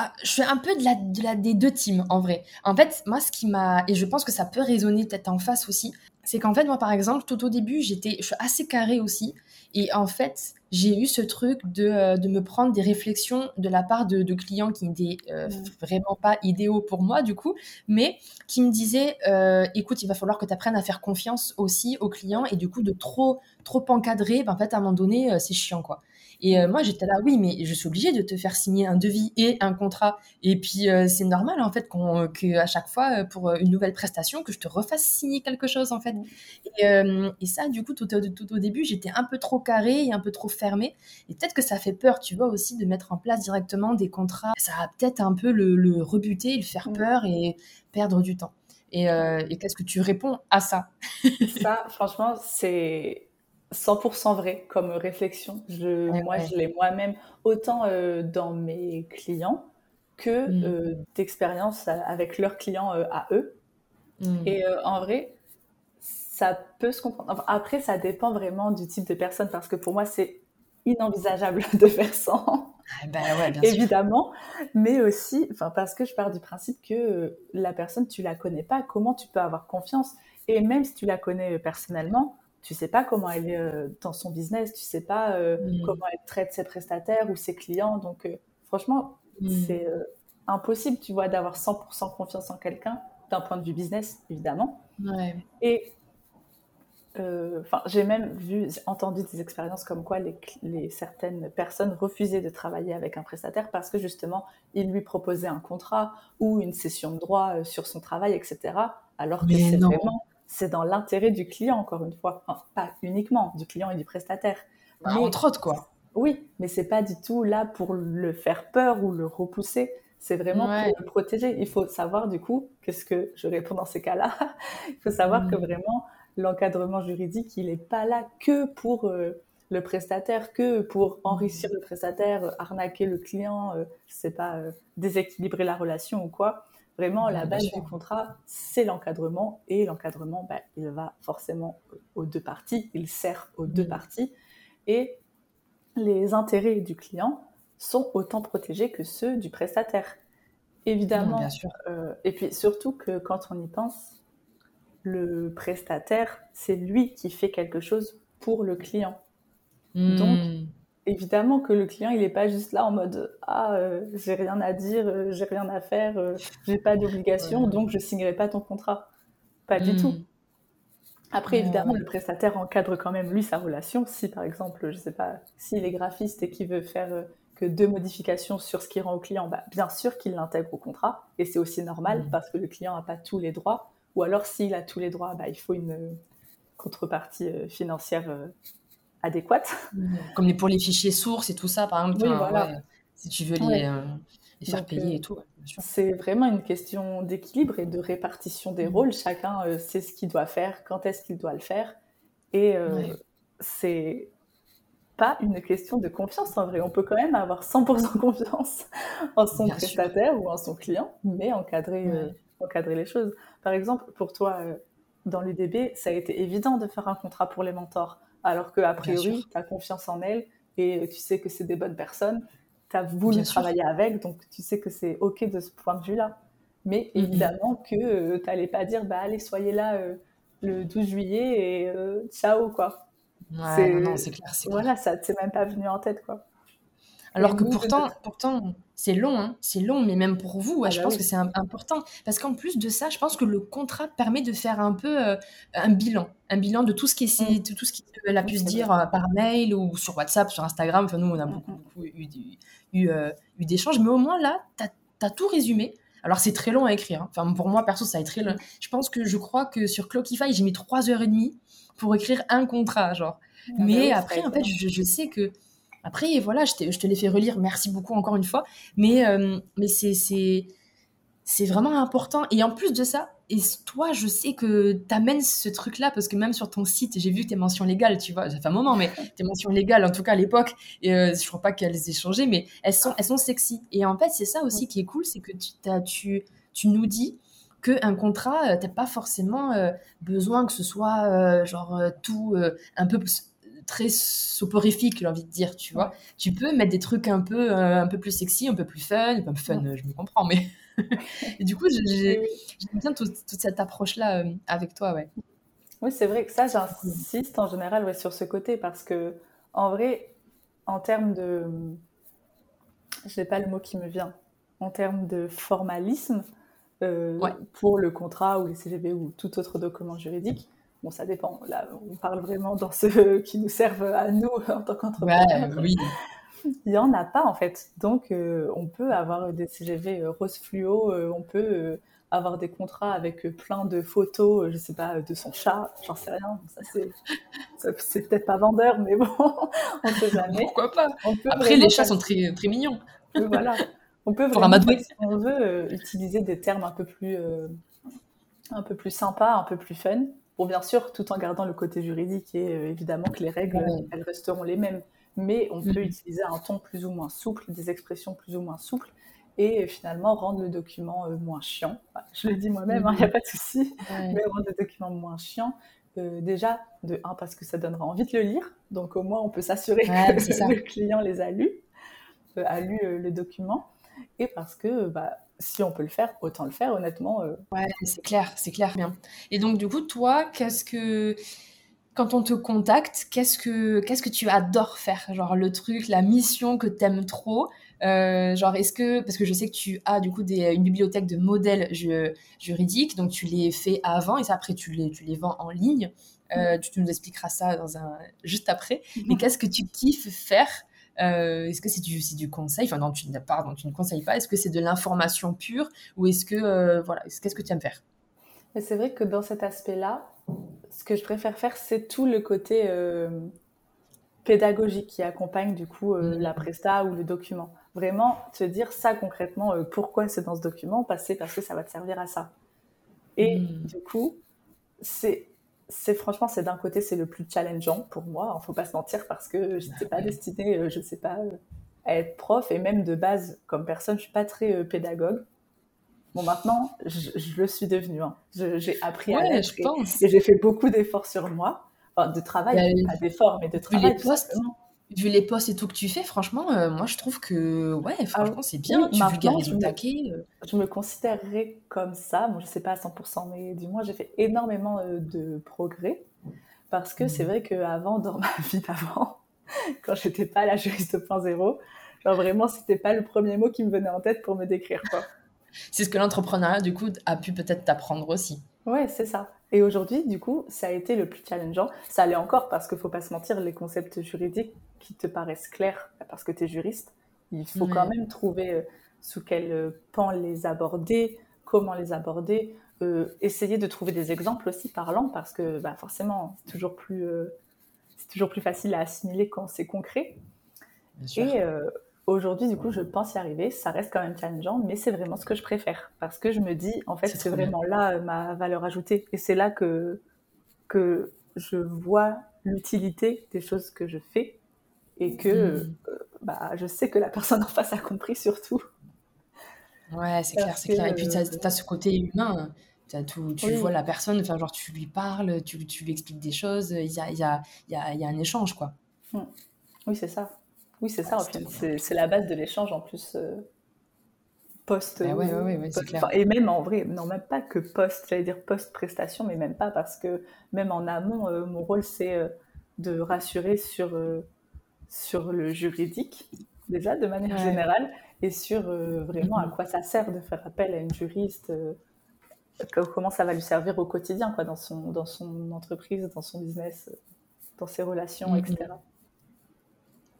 ah, je suis un peu de la, de la, des deux teams en vrai. En fait, moi, ce qui m'a. Et je pense que ça peut résonner peut-être en face aussi c'est qu'en fait, moi, par exemple, tout au début, j'étais, je suis assez carrée aussi. Et en fait, j'ai eu ce truc de, euh, de, me prendre des réflexions de la part de, clients qui n'étaient euh, vraiment pas idéaux pour moi, du coup, mais qui me disaient euh, écoute, il va falloir que tu apprennes à faire confiance aussi aux clients et du coup, de trop, trop encadrer, ben, en fait, à un moment donné, c'est chiant, quoi. Et euh, moi, j'étais là, oui, mais je suis obligée de te faire signer un devis et un contrat. Et puis, euh, c'est normal, en fait, qu'on, qu'à chaque fois, euh, pour une nouvelle prestation, que je te refasse signer quelque chose, en fait. Et, et ça, du coup, tout, tout, au début, j'étais un peu trop carrée et un peu trop fermée. Et peut-être que ça fait peur, tu vois, aussi, de mettre en place directement des contrats. Ça va peut-être un peu le, le rebuter, le faire peur et perdre du temps. Et, et qu'est-ce que tu réponds à ça? Ça, franchement, c'est 100% vrai comme réflexion. Je, moi, je l'ai moi-même autant euh, dans mes clients que mm. euh, d'expérience avec leurs clients euh, à eux. Mm. Et en vrai, ça peut se comprendre. après, ça dépend vraiment du type de personne parce que pour moi, c'est inenvisageable de faire sans. Ah, bah ouais, bien évidemment, mais aussi, parce que je pars du principe que la personne tu la connais pas, comment tu peux avoir confiance? Et même si tu la connais personnellement, tu sais pas comment elle est euh, dans son business, tu sais pas euh, mm. comment elle traite ses prestataires ou ses clients. Donc, euh, franchement, mm. c'est impossible, tu vois, d'avoir 100% confiance en quelqu'un d'un point de vue business, évidemment. Et enfin, j'ai même vu, entendu des expériences comme quoi les, certaines personnes refusaient de travailler avec un prestataire parce que justement, il lui proposait un contrat ou une session de droit sur son travail, etc. Alors que c'est vraiment c'est dans l'intérêt du client, encore une fois. pas uniquement du client et du prestataire. Bah, entre autres, quoi. Oui, mais c'est pas du tout là pour le faire peur ou le repousser. C'est vraiment pour le protéger. Il faut savoir, du coup, qu'est-ce que je réponds dans ces cas-là Il faut savoir que mmh. vraiment, l'encadrement juridique, il n'est pas là que pour euh, le prestataire, que pour enrichir le prestataire, arnaquer le client, euh, je sais pas, euh, déséquilibrer la relation ou quoi. Vraiment, la base du contrat, c'est l'encadrement. Et l'encadrement, bah, il va forcément aux deux parties, il sert aux deux mmh. parties. Et les intérêts du client sont autant protégés que ceux du prestataire. Évidemment. bien sûr. Euh, et puis surtout que quand on y pense, le prestataire, c'est lui qui fait quelque chose pour le client. Donc, mmh évidemment que le client, il n'est pas juste là en mode Ah, euh, j'ai rien à dire, euh, j'ai rien à faire, euh, j'ai pas d'obligation, donc je signerai pas ton contrat. Pas du tout. Hmm. Après, évidemment, le prestataire encadre quand même lui sa relation. Si par exemple, je sais pas, s'il est graphiste et qu'il veut faire que deux modifications sur ce qu'il rend au client, bah, bien sûr qu'il l'intègre au contrat. Et c'est aussi normal hmm. parce que le client n'a pas tous les droits. Ou alors, s'il a tous les droits, bah, il faut une contrepartie financière adéquate. Comme pour les fichiers sources et tout ça, par exemple. voilà. si tu veux les, euh, faire payer et euh, tout. c'est vraiment une question d'équilibre et de répartition des mmh. rôles. Chacun euh, sait ce qu'il doit faire, quand est-ce qu'il doit le faire. Et c'est pas une question de confiance en vrai. On peut quand même avoir 100% confiance en son prestataire ou en son client, mais encadrer, encadrer les choses. Par exemple, pour toi, dans l'UDB, ça a été évident de faire un contrat pour les mentors alors qu'a priori, tu as confiance en elles et tu sais que c'est des bonnes personnes. Tu as voulu travailler avec, donc tu sais que c'est OK de ce point de vue-là. Mais mm-hmm. évidemment que euh, tu n'allais pas dire, bah allez, soyez là euh, le 12 juillet et euh, ciao, quoi. Ouais, non, c'est clair, Voilà, ça t'est même pas venu en tête, quoi. Alors que pourtant, pourtant c'est long, hein, c'est long, mais même pour vous, ah je bah pense que c'est important. Parce qu'en plus de ça, je pense que le contrat permet de faire un peu euh, un bilan, un bilan de tout ce qui est, mm. de tout ce qu'elle a pu se dire euh, par mail ou sur WhatsApp, sur Instagram. Enfin, nous, on a mm, beaucoup, mm. beaucoup eu, euh, eu, d'échanges, mais au moins là, tu as, tout résumé. Alors, c'est très long à écrire. Hein. Enfin, pour moi, perso, ça a été très long. Je pense que je crois que sur Clockify, j'ai mis 3h30 pour écrire un contrat, genre. Ah bah mais après, en fait, je sais que après, voilà, je, te l'ai fait relire, merci beaucoup encore une fois. Mais, euh, mais c'est, c'est, vraiment important. Et en plus de ça, et toi, je sais que tu amènes ce truc-là, parce que même sur ton site, j'ai vu tes mentions légales, tu vois, ça fait un moment, mais tes mentions légales, en tout cas à l'époque, euh, je crois pas qu'elles aient changé, mais elles sont, elles sont sexy. Et en fait, c'est ça aussi qui est cool, c'est que tu, tu, tu nous dis qu'un contrat, tu n'as pas forcément euh, besoin que ce soit genre tout un peu très soporifique, j'ai envie de dire, tu vois. Tu peux mettre des trucs un peu, euh, un peu plus sexy, un peu plus fun, un peu fun, je me comprends, mais et du coup, j'aime bien toute cette approche-là euh, avec toi, ouais. Oui, c'est vrai que ça, j'insiste en général ouais, sur ce côté parce que, en vrai, en termes de, je n'ai pas le mot qui me vient, en termes de formalisme, euh, pour le contrat ou les CGV ou tout autre document juridique, Bon, ça dépend. Là, on parle vraiment dans ceux qui nous servent à nous en tant qu'entrepreneurs. oui. Il n'y en a pas en fait. Donc, euh, on peut avoir des CGV euh, rose fluo, euh, on peut avoir des contrats avec plein de photos, je sais pas, de son chat, j'en sais rien. Ça, c'est, peut-être pas vendeur, mais bon, on sait jamais. Pourquoi pas? Après, les chats sont très, très mignons. voilà. On peut vraiment, si on veut, utiliser des termes un peu plus, un peu plus sympas, un peu plus fun. Bon, bien sûr, tout en gardant le côté juridique et euh, évidemment que les règles, elles resteront les mêmes. Mais on peut mm-hmm. utiliser un ton plus ou moins souple, des expressions plus ou moins souples et finalement rendre le document euh, moins chiant. Je le dis moi-même, il hein, n'y a pas de souci, mais rendre le document moins chiant. Euh, déjà, de un, parce que ça donnera envie de le lire, donc au moins on peut s'assurer que le client les a lus, a lu le document, et parce que bah, si on peut le faire, autant le faire, honnêtement. Euh. Ouais, c'est clair, c'est clair, bien. Et donc, du coup, toi, qu'est-ce que. Quand on te contacte, qu'est-ce que, qu'est-ce que tu adores faire? Genre, le truc, la mission que t'aimes trop euh, genre, est-ce que, parce que je sais que tu as du coup des, une bibliothèque de modèles juridiques, donc tu les fais avant et ça, après tu les, tu les vends en ligne. Euh, tu, tu, nous expliqueras ça dans un, juste après. Mais qu'est-ce que tu kiffes faire euh, est-ce que c'est du, du conseil? Enfin, non, tu, pardon, tu ne conseilles pas. Est-ce que c'est de l'information pure ou est-ce que, euh, voilà, qu'est-ce que tu aimes faire? C'est vrai que dans cet aspect-là, ce que je préfère faire, c'est tout le côté euh, pédagogique qui accompagne du coup euh, la presta ou le document. Vraiment, te dire ça concrètement, pourquoi c'est dans ce document, passer parce que ça va te servir à ça. Et Mm. du coup, c'est c'est franchement, c'est d'un côté, c'est le plus challengeant pour moi, il faut pas se mentir, parce que je n'étais pas destinée, euh, je sais pas, euh, à être prof, et même de base, comme personne, je suis pas très euh, pédagogue. Bon, maintenant, je, je le suis devenue. hein. J'ai appris à Ouais, l'être je et, et j'ai fait beaucoup d'efforts sur moi. Enfin, de travail, pas d'efforts, mais de travail, les postes. Vu les postes et tout que tu fais, franchement, euh, moi je trouve que ouais, Ah franchement c'est oui, bien. Tu vulgarises au taquet. euh. je me considérerais comme ça. Bon, je sais pas à 100%, mais du moins, j'ai fait énormément euh, de progrès. Parce que c'est Mhm. vrai qu'avant, dans ma vie d'avant, quand j'étais pas la juriste 2.0, genre vraiment, c'était pas le premier mot qui me venait en tête pour me décrire, quoi. C'est ce que l'entrepreneuriat du coup a pu peut-être t'apprendre aussi. Ouais, c'est ça. Et aujourd'hui, du coup, ça a été le plus challengeant. Ça l'est encore parce qu'il faut pas se mentir, les concepts juridiques qui te paraissent clairs parce que tu es juriste, il faut quand même trouver euh, sous quel euh, pan les aborder, comment les aborder, euh, essayer de trouver des exemples aussi parlants parce que bah, forcément, c'est toujours plus, euh, c'est toujours plus facile à assimiler quand c'est concret. Bien sûr. Et euh, aujourd'hui, du coup, je pense y arriver. Ça reste quand même challengeant, mais c'est vraiment ce que je préfère. Parce que je me dis, en fait, C'est bien. vraiment là euh, ma valeur ajoutée. Et c'est là que, que je vois l'utilité des choses que je fais et que Mm. euh, bah, je sais que la personne en face a compris surtout. Ouais, c'est clair, c'est clair. Et puis, tu as, ce côté humain. T'as tout, tu oui, vois la personne, enfin, genre, tu lui parles, tu, tu lui expliques des choses. Il y a, y, a, y, a, y a un échange, quoi. Mm. oui, c'est ça. Oui, c'est ça. En c'est la base de l'échange en plus. euh, post, ouais, ouais, ouais, ouais, c'est post- clair. enfin, et même en vrai, non, même pas que post, j'allais dire post-prestation, mais même pas parce que même en amont, euh, mon rôle c'est euh, de rassurer sur, euh, sur le juridique, déjà de manière générale, et sur vraiment à Mhm. quoi ça sert de faire appel à une juriste, co- comment ça va lui servir au quotidien, quoi, dans son, dans son entreprise, dans son business, dans ses relations, etc.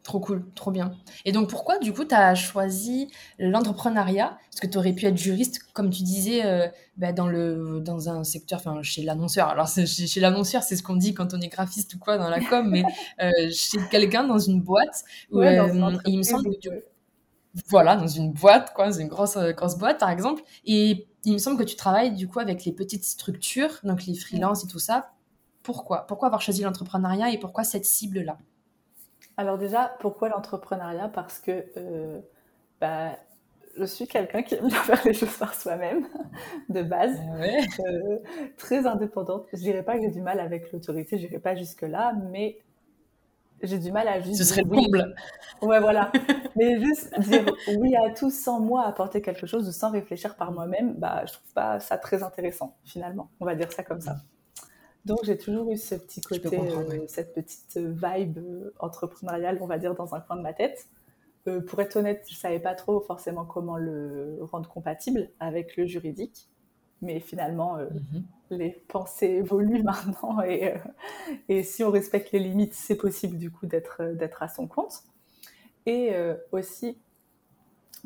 Trop cool, trop bien. Et donc, pourquoi, du coup, tu as choisi l'entrepreneuriat? Parce que tu aurais pu être juriste, comme tu disais, euh, bah, dans, le, dans un secteur, enfin, chez l'annonceur. Alors, chez, chez l'annonceur, c'est ce qu'on dit quand on est graphiste ou quoi dans la com, mais euh, chez quelqu'un dans une boîte. Où, Ouais, dans une euh, il me semble que, ouais. voilà, dans une boîte, quoi, dans une grosse, grosse boîte, par exemple. Et il me semble que tu travailles, du coup, avec les petites structures, donc les freelances et tout ça. Pourquoi? Pourquoi avoir choisi l'entrepreneuriat et pourquoi cette cible-là? Alors déjà, pourquoi l'entrepreneuriat? Parce que euh, bah, je suis quelqu'un qui aime bien faire les choses par soi-même, de base, Ouais. euh, très indépendante. Je dirais pas que j'ai du mal avec l'autorité, je dirais pas jusque-là, mais j'ai du mal à juste Ce serait le oui. comble. Ouais, voilà. Mais juste dire oui à tout sans moi apporter quelque chose ou sans réfléchir par moi-même, bah, je trouve pas ça très intéressant, finalement. On va dire ça comme ça. Donc j'ai toujours eu ce petit côté, euh, ouais. cette petite vibe euh, entrepreneuriale, on va dire, dans un coin de ma tête. Euh, pour être honnête, je savais pas trop forcément comment le rendre compatible avec le juridique, mais finalement, euh, Mhm. les pensées évoluent maintenant et, euh, et si on respecte les limites, c'est possible du coup d'être euh, d'être à son compte. Et euh, aussi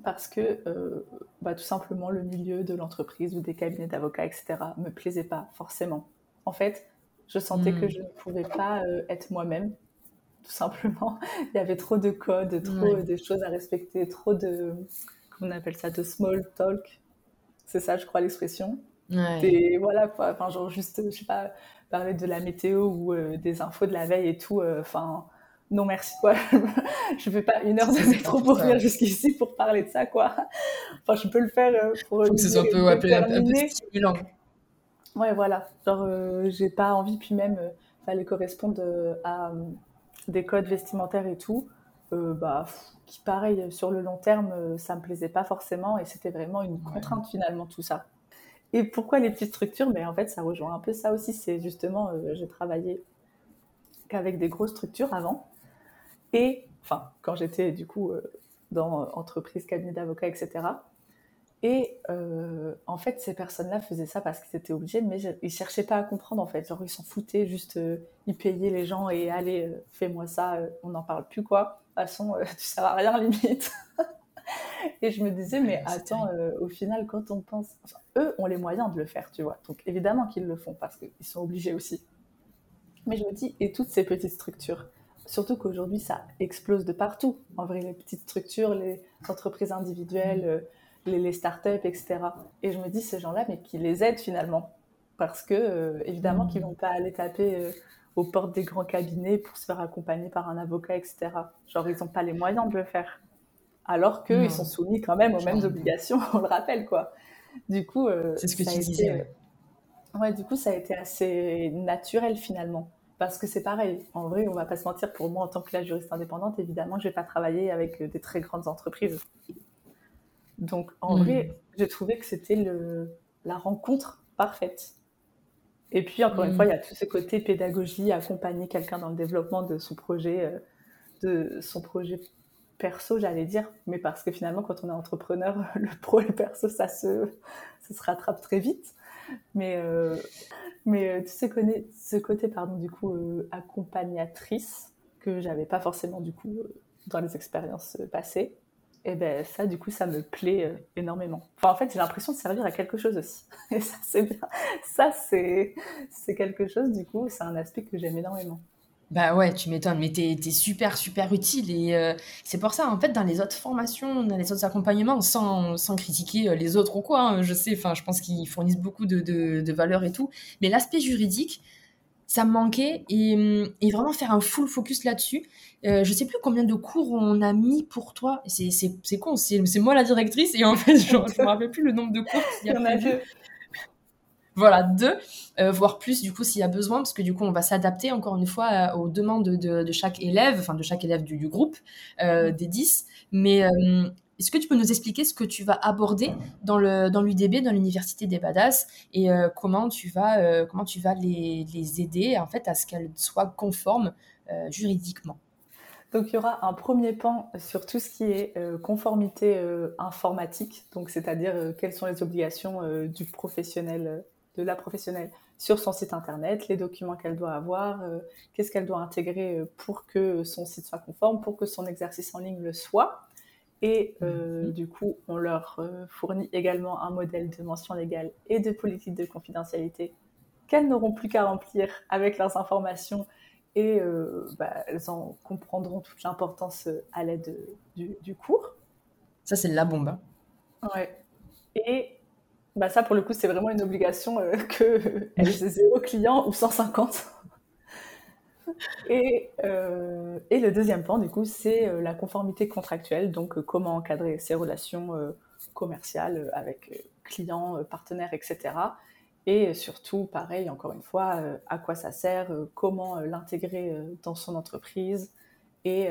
parce que euh, bah, tout simplement le milieu de l'entreprise ou des cabinets d'avocats, etc., me plaisait pas forcément. En fait, je sentais que je ne pouvais pas euh, être moi-même, tout simplement. Il y avait trop de codes, trop de choses à respecter, trop de, comment on appelle ça, de small talk. C'est ça, je crois, l'expression. Ouais. Et voilà quoi, enfin genre juste, je sais pas, parler de la météo ou euh, des infos de la veille et tout, euh, enfin non merci quoi, je fais pas une heure de métro pour venir jusqu'ici pour parler de ça quoi. Enfin je peux le faire pour Faut que ce soit un peu, ouais, un peu- stimulant. Ouais voilà, genre euh, j'ai pas envie puis même euh, fallait correspondre euh, à euh, des codes vestimentaires et tout, bah pff, qui pareil sur le long terme ça me plaisait pas forcément et c'était vraiment une Ouais. contrainte finalement tout ça. Et pourquoi les petites structures? Mais en fait, ça rejoint un peu ça aussi. C'est justement, j'ai travaillé qu'avec des grosses structures avant. Et, enfin, quand j'étais du coup dans entreprise, cabinet d'avocats, etc. Et euh, en fait, ces personnes-là faisaient ça parce qu'ils étaient obligés, mais ils cherchaient pas à comprendre en fait. Genre, ils s'en foutaient, juste euh, ils payaient les gens et allez, euh, fais-moi ça, on n'en parle plus quoi. De toute façon, tu sers à rien limite. Et je me disais, mais attends, au final, quand on pense, eux ont les moyens de le faire, tu vois. Donc évidemment qu'ils le font parce qu'ils sont obligés aussi. Mais je me dis, et toutes ces petites structures, surtout qu'aujourd'hui ça explose de partout. En vrai, les petites structures, les entreprises individuelles, euh, les, les startups, etc. Et je me dis, ces gens-là, mais qui les aident finalement, parce que euh, évidemment qu'ils vont pas aller taper aux portes des grands cabinets pour se faire accompagner par un avocat, etc. Genre, ils n'ont pas les moyens de le faire. Alors qu'ils sont soumis quand même aux mêmes obligations, on le rappelle, quoi. Du coup, euh, c'est ce que tu disais. Ouais. du coup, ça a été assez naturel finalement. Parce que c'est pareil, en vrai, on va pas se mentir, pour moi, en tant que la juriste indépendante, évidemment, je vais pas travailler avec euh, des très grandes entreprises. Donc, en hmm. vrai, j'ai trouvé que c'était le... la rencontre parfaite. Et puis, encore une fois, il y a tout ce côté pédagogie, accompagner quelqu'un dans le développement de son projet, euh, de son projet perso, j'allais dire, mais parce que finalement, quand on est entrepreneur, le pro et le perso, ça se, ça se rattrape très vite. Mais, euh, mais euh, connais, ce côté, pardon, du coup, accompagnatrice, que j'avais pas forcément, du coup, dans les expériences passées, et ben ça, du coup, ça me plaît euh, énormément. Enfin, en fait, j'ai l'impression de servir à quelque chose aussi. Et ça, c'est bien. Ça, c'est, c'est quelque chose, du coup, c'est un aspect que j'aime énormément. Bah ouais, tu m'étonnes, mais t'es, es super, super utile. Et euh, c'est pour ça, en fait, dans les autres formations, dans les autres accompagnements, sans, sans critiquer euh, les autres ou quoi, hein, je sais, enfin, je pense qu'ils fournissent beaucoup de, de, de valeur et tout. Mais l'aspect juridique, ça me manquait et, et, vraiment faire un full focus là-dessus. Euh, je sais plus combien de cours on a mis pour toi. C'est con, c'est moi la directrice et en fait, je ne me rappelle plus le nombre de cours qu'il y a. a deux. Voilà, deux, euh, voire plus du coup s'il y a besoin, parce que du coup on va s'adapter encore une fois euh, aux demandes de, de, chaque élève, enfin de chaque élève du, du groupe, euh, des 10. Mais euh, est-ce que tu peux nous expliquer ce que tu vas aborder dans l'UDB, dans l'université des badass, et comment tu vas comment tu vas les, les aider en fait à ce qu'elles soient conformes juridiquement? Donc il y aura un premier pan sur tout ce qui est euh, conformité euh, informatique, donc c'est-à-dire euh, quelles sont les obligations du professionnel, de la professionnelle sur son site internet, les documents qu'elle doit avoir, qu'est-ce qu'elle doit intégrer pour que son site soit conforme, pour que son exercice en ligne le soit. Et mhm. du coup, on leur fournit également un modèle de mention légale et de politique de confidentialité qu'elles n'auront plus qu'à remplir avec leurs informations et euh, bah, elles en comprendront toute l'importance euh, à l'aide du, du, cours. Ça, c'est la bombe. Hein. Ouais. Et bah, ça, pour le coup, c'est vraiment une obligation euh, que elles aient zéro client ou 150. Et, euh, et le deuxième point, du coup, c'est euh, la conformité contractuelle, donc comment encadrer ces relations commerciales avec clients, partenaires, etc. Et surtout, pareil, encore une fois, euh, à quoi ça sert, euh, comment euh, l'intégrer dans son entreprise et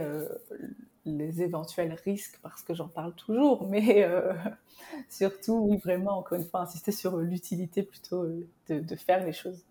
les éventuels risques, parce que j'en parle toujours, mais surtout, oui, vraiment, encore une fois, insister sur l'utilité plutôt de, faire les choses.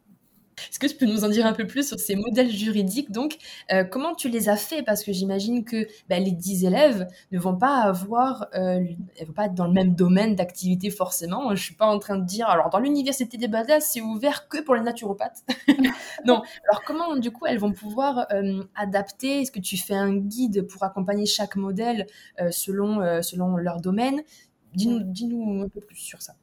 Est-ce que tu peux nous en dire un peu plus sur ces modèles juridiques Donc, euh, comment tu les as faits? Parce que j'imagine que bah, les 10 élèves ne vont pas avoir, euh, vont pas être dans le même domaine d'activité forcément. Je suis pas en train de dire, alors dans l'université des badass, c'est ouvert que pour les naturopathes. non. Alors comment du coup elles vont pouvoir euh, adapter? Est-ce que tu fais un guide pour accompagner chaque modèle euh, selon euh, selon leur domaine? Dis-nous dis-nous un peu plus sur ça.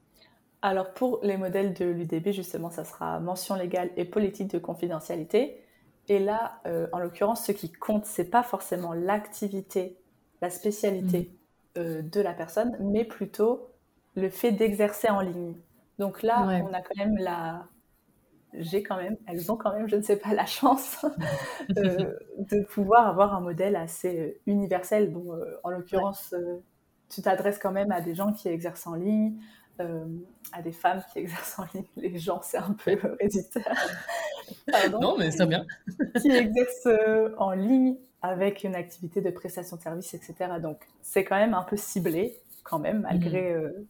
Alors pour les modèles de l'UDB, justement, ça sera mention légale et politique de confidentialité. Et là, euh, en l'occurrence, ce qui compte, c'est pas forcément l'activité, la spécialité mmh. euh, de la personne, mais plutôt le fait d'exercer en ligne. Donc là, on a quand même la, j'ai quand même, elles ont quand même, je ne sais pas, la chance euh, de pouvoir avoir un modèle assez universel. Bon, euh, en l'occurrence, ouais. tu t'adresses quand même à des gens qui exercent en ligne, euh, à des femmes qui exercent en ligne. Les gens, c'est un peu héréditaire. non, mais c'est bien. qui exercent euh, en ligne avec une activité de prestation de service, etc. Donc, c'est quand même un peu ciblé, quand même, malgré, mmh. euh,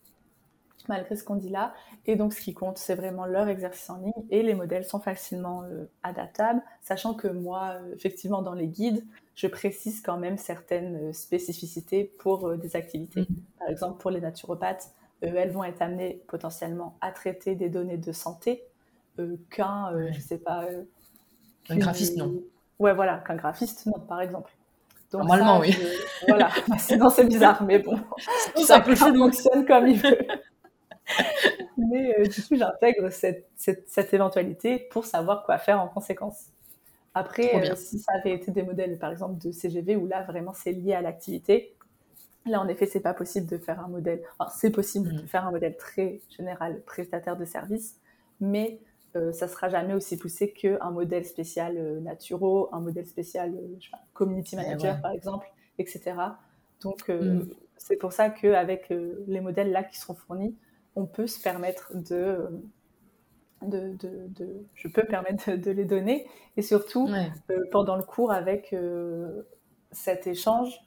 malgré ce qu'on dit là. Et donc, ce qui compte, c'est vraiment leur exercice en ligne. Et les modèles sont facilement adaptables, sachant que moi, effectivement, dans les guides, je précise quand même certaines spécificités pour des activités. Mmh. Par exemple, pour les naturopathes, elles vont être amenées potentiellement à traiter des données de santé euh, qu'un, euh, je sais pas, un graphiste non. Ouais, voilà, qu'un graphiste non, par exemple. Donc Normalement, oui. Voilà, sinon c'est bizarre, mais bon, ça fonctionne comme il veut. mais du coup, j'intègre cette, cette, cette, éventualité pour savoir quoi faire en conséquence. Après, si ça avait été des modèles, par exemple, de CGV, où là, vraiment, c'est lié à l'activité, Là, en effet, c'est pas possible de faire un modèle. Alors, c'est possible de mm. faire un modèle très général, prestataire de service, mais euh, ça sera jamais aussi poussé qu'un modèle spécial euh, naturo, un modèle spécial euh, community manager, par exemple, etc. Donc, mm. c'est pour ça qu'avec les modèles là qui seront fournis, on peut se permettre de, de, de, je peux permettre de, les donner, et surtout pendant le cours avec cet échange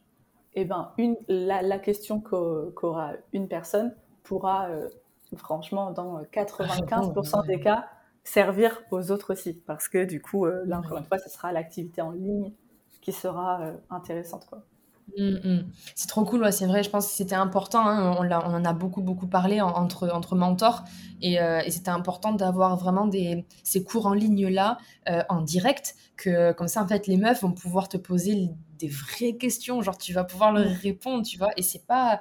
eh ben, la, question qu'aura une personne pourra, euh, franchement, dans 95% des cas, servir aux autres aussi. Parce que du coup, euh, là, encore une fois, ce sera l'activité en ligne qui sera euh, intéressante. Quoi. Mmh, mmh. C'est trop cool, c'est vrai. Je pense que c'était important. Hein, on, en a beaucoup, beaucoup parlé entre, entre mentors. Et, et c'était important d'avoir vraiment ces cours en ligne-là, en direct, que comme ça, en fait, les meufs vont pouvoir te poser des vraies questions, genre tu vas pouvoir leur répondre, tu vois, et c'est pas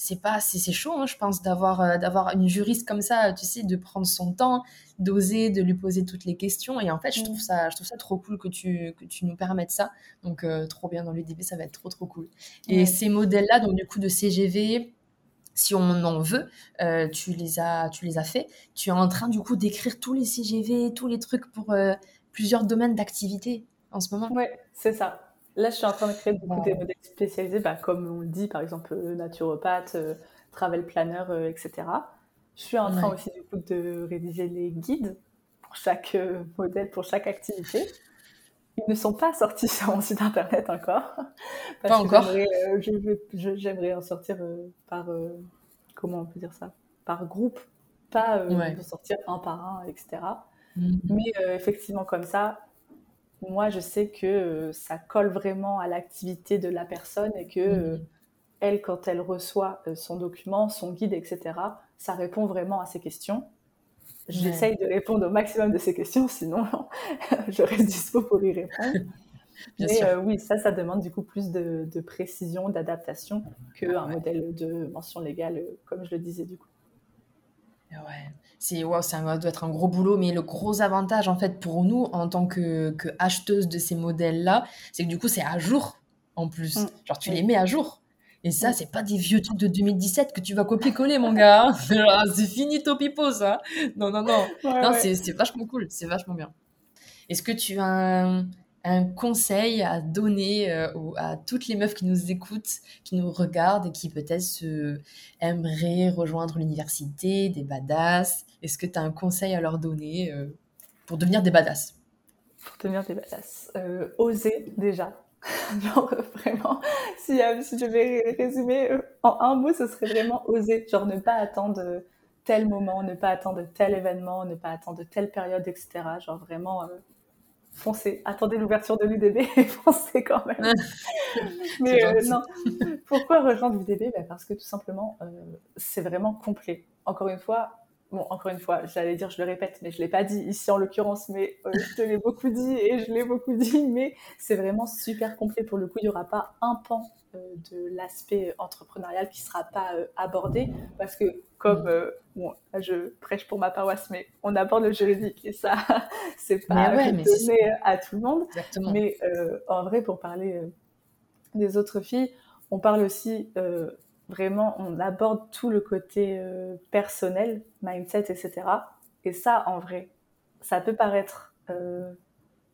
c'est pas c'est chaud hein, je pense d'avoir euh, d'avoir une juriste comme ça tu sais de prendre son temps d'oser de lui poser toutes les questions et en fait je trouve ça je trouve ça trop cool que tu que tu nous permettes ça donc euh, trop bien dans l'UDB ça va être trop trop cool et ces modèles là donc du coup de CGV si on en veut, euh, tu les as, tu les as fait. Tu es en train du coup d'écrire tous les CGV, tous les trucs pour plusieurs domaines d'activité en ce moment. Ouais, c'est ça. Là, je suis en train de créer beaucoup des modèles spécialisés, bah, comme on le dit, par exemple, euh, naturopathe, euh, travel planner, euh, etc. Je suis en train aussi, du coup, de rédiger les guides pour chaque modèle, pour chaque activité. Ils ne sont pas sortis sur mon site internet encore. pas encore. J'aimerais en sortir par, comment on peut dire ça? Par groupe, pas de sortir un par un, etc. Mm-hmm. Mais effectivement, comme ça, moi, je sais que euh, ça colle vraiment à l'activité de la personne et que euh, mhm. elle, quand elle reçoit euh, son document, son guide, etc., ça répond vraiment à ses questions. J'essaye de répondre au maximum de ces questions, sinon je reste dispo pour y répondre. Mais oui, ça, ça demande du coup plus de, de précision, d'adaptation qu'un modèle de mention légale, comme je le disais du coup. Ouais, c'est wow, ça doit être un gros boulot, mais le gros avantage en fait pour nous en tant que, que acheteuse de ces modèles-là, c'est que du coup c'est à jour en plus. Mm. Genre tu les mets à jour. Et ça, mm. c'est pas des vieux trucs de 2017 que tu vas copier-coller, mon gars. c'est fini Topipo, ça. Non, non, non. non, c'est vachement cool. C'est vachement bien. Est-ce que tu as un, un conseil à donner euh, à toutes les meufs qui nous écoutent, qui nous regardent et qui peut-être aimeraient rejoindre l'université, des badass Est-ce que tu as un conseil à leur donner euh, pour devenir des badass Pour devenir des badass. Euh, oser déjà. Genre vraiment, si, je vais résumer en un mot, ce serait vraiment oser. Genre ne pas attendre tel moment, ne pas attendre tel événement, ne pas attendre telle période, etc. Genre vraiment foncez, attendez l'ouverture de l'UDB et foncez quand même. Mais euh, non, pourquoi rejoindre l'UDB ben Parce que tout simplement, euh, c'est vraiment complet. Encore une fois, bon, encore une fois, j'allais dire, je le répète, mais je l'ai pas dit ici en l'occurrence, mais euh, je l'ai beaucoup dit et je l'ai beaucoup dit, mais c'est vraiment super complet. Pour le coup, il n'y aura pas un pan de l'aspect entrepreneurial qui sera pas abordé parce que comme mm. euh, je prêche pour ma paroisse, mais on aborde le juridique et ça, c'est pas donné à tout le monde. Mais euh, en vrai, pour parler euh, des autres filles, on parle aussi vraiment, on aborde tout le côté personnel, mindset, etc. Et ça, en vrai, ça peut paraître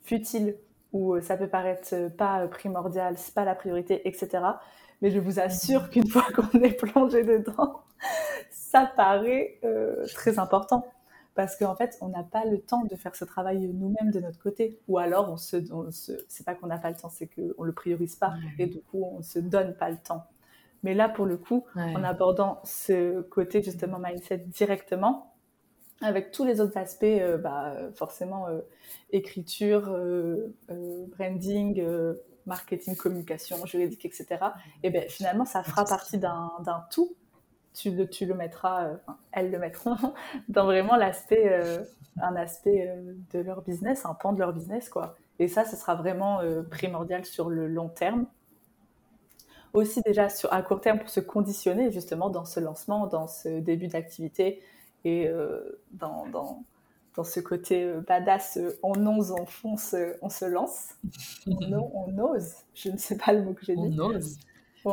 futile ou ça peut paraître pas primordial, c'est pas la priorité, etc. Mais je vous assure qu'une fois qu'on est plongé dedans, ça paraît euh, très important parce qu'en fait, on n'a pas le temps de faire ce travail nous-mêmes de notre côté. Ou alors, on se, se c'est pas qu'on n'a pas le temps, c'est qu'on le priorise pas et du coup, on se donne pas le temps. Mais là, pour le coup, en abordant ce côté justement mindset directement, avec tous les autres aspects, euh, bah, forcément euh, écriture, branding, marketing, communication, juridique, etc. Et bien finalement, ça fera partie d'un tout tu le, tu le mettras, euh, elles le mettront dans vraiment l'aspect, euh, un aspect euh, de leur business, un pan de leur business, quoi. Et ça, ce sera vraiment primordial sur le long terme. Aussi déjà sur, à court terme pour se conditionner justement dans ce lancement, dans ce début d'activité et euh, dans, dans, dans, ce côté euh, badass, euh, on ose, on fonce, on se lance. on, on, ose, je ne sais pas le mot que j'ai dit. On ose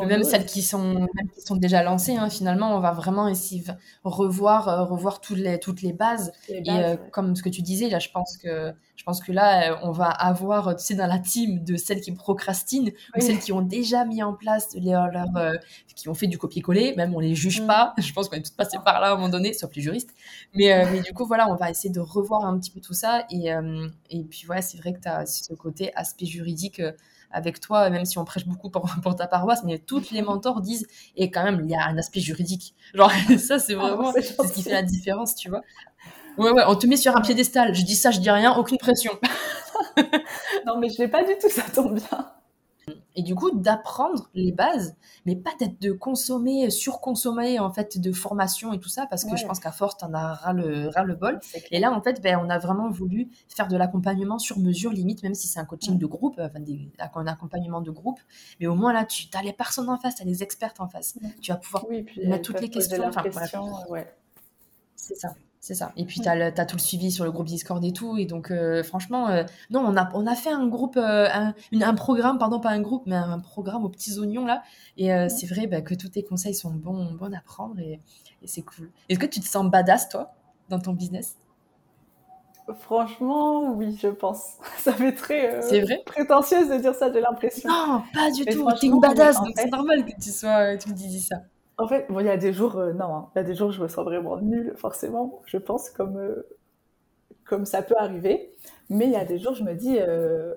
même celles qui sont, qui sont déjà lancées, hein, finalement, on va vraiment essayer de revoir, euh, revoir toutes les, toutes les bases. et euh, comme ce que tu disais, là, je pense que, je pense que là, euh, on va avoir, tu sais, dans la team de celles qui procrastinent ou celles qui ont déjà mis en place leur, leur qui ont fait du copier-coller. Même on les juge mm. pas. Je pense qu'on est toutes passées par là à un moment donné, sauf les juristes. Mais, mais du coup, voilà, on va essayer de revoir un petit peu tout ça. Et, et puis, voilà, c'est vrai que tu as ce côté aspect juridique avec toi, même si on prêche beaucoup pour, ta paroisse, mais toutes les mentors disent, et quand même, il y a un aspect juridique. Genre, ça, c'est ah, vraiment ce qui fait la différence, tu vois. Ouais, ouais, on te met sur un piédestal. Je dis ça, je dis rien, aucune pression. non, mais je n'ai pas du tout, ça tombe bien. Et du coup, d'apprendre les bases, mais pas d'être de consommer, surconsommer en fait de formation et tout ça, parce que je pense qu'à force, t'en as ras le, ras le bol. Et là, en fait, ben, on a vraiment voulu faire de l'accompagnement sur mesure, limite, même si c'est un coaching de groupe, enfin, un accompagnement de groupe. Mais au moins, là, tu as les personnes en face, tu as les expertes en face. Tu vas pouvoir mettre toutes les questions. Enfin, ouais. C'est ça. C'est ça. Et puis, tu as, tout le suivi sur le groupe Discord et tout. Et donc, euh, franchement, euh, non, on a, on a fait un groupe, euh, un, un, programme, pardon, pas un groupe, mais un, programme aux petits oignons, là. Et c'est vrai bah, que tous tes conseils sont bons, bons à prendre et, c'est cool. Est-ce que tu te sens badass, toi, dans ton business? Franchement, oui, je pense. Ça fait très c'est vrai? prétentieuse de dire ça, j'ai l'impression. Non, pas du tout. T'es une badass, donc c'est normal que tu sois, tu me dises ça. En fait, il y a des jours, euh, non, hein. il y a des jours où je me sens vraiment nulle, forcément, je pense, comme, euh, comme ça peut arriver. Mais il y a des jours, je me dis, euh,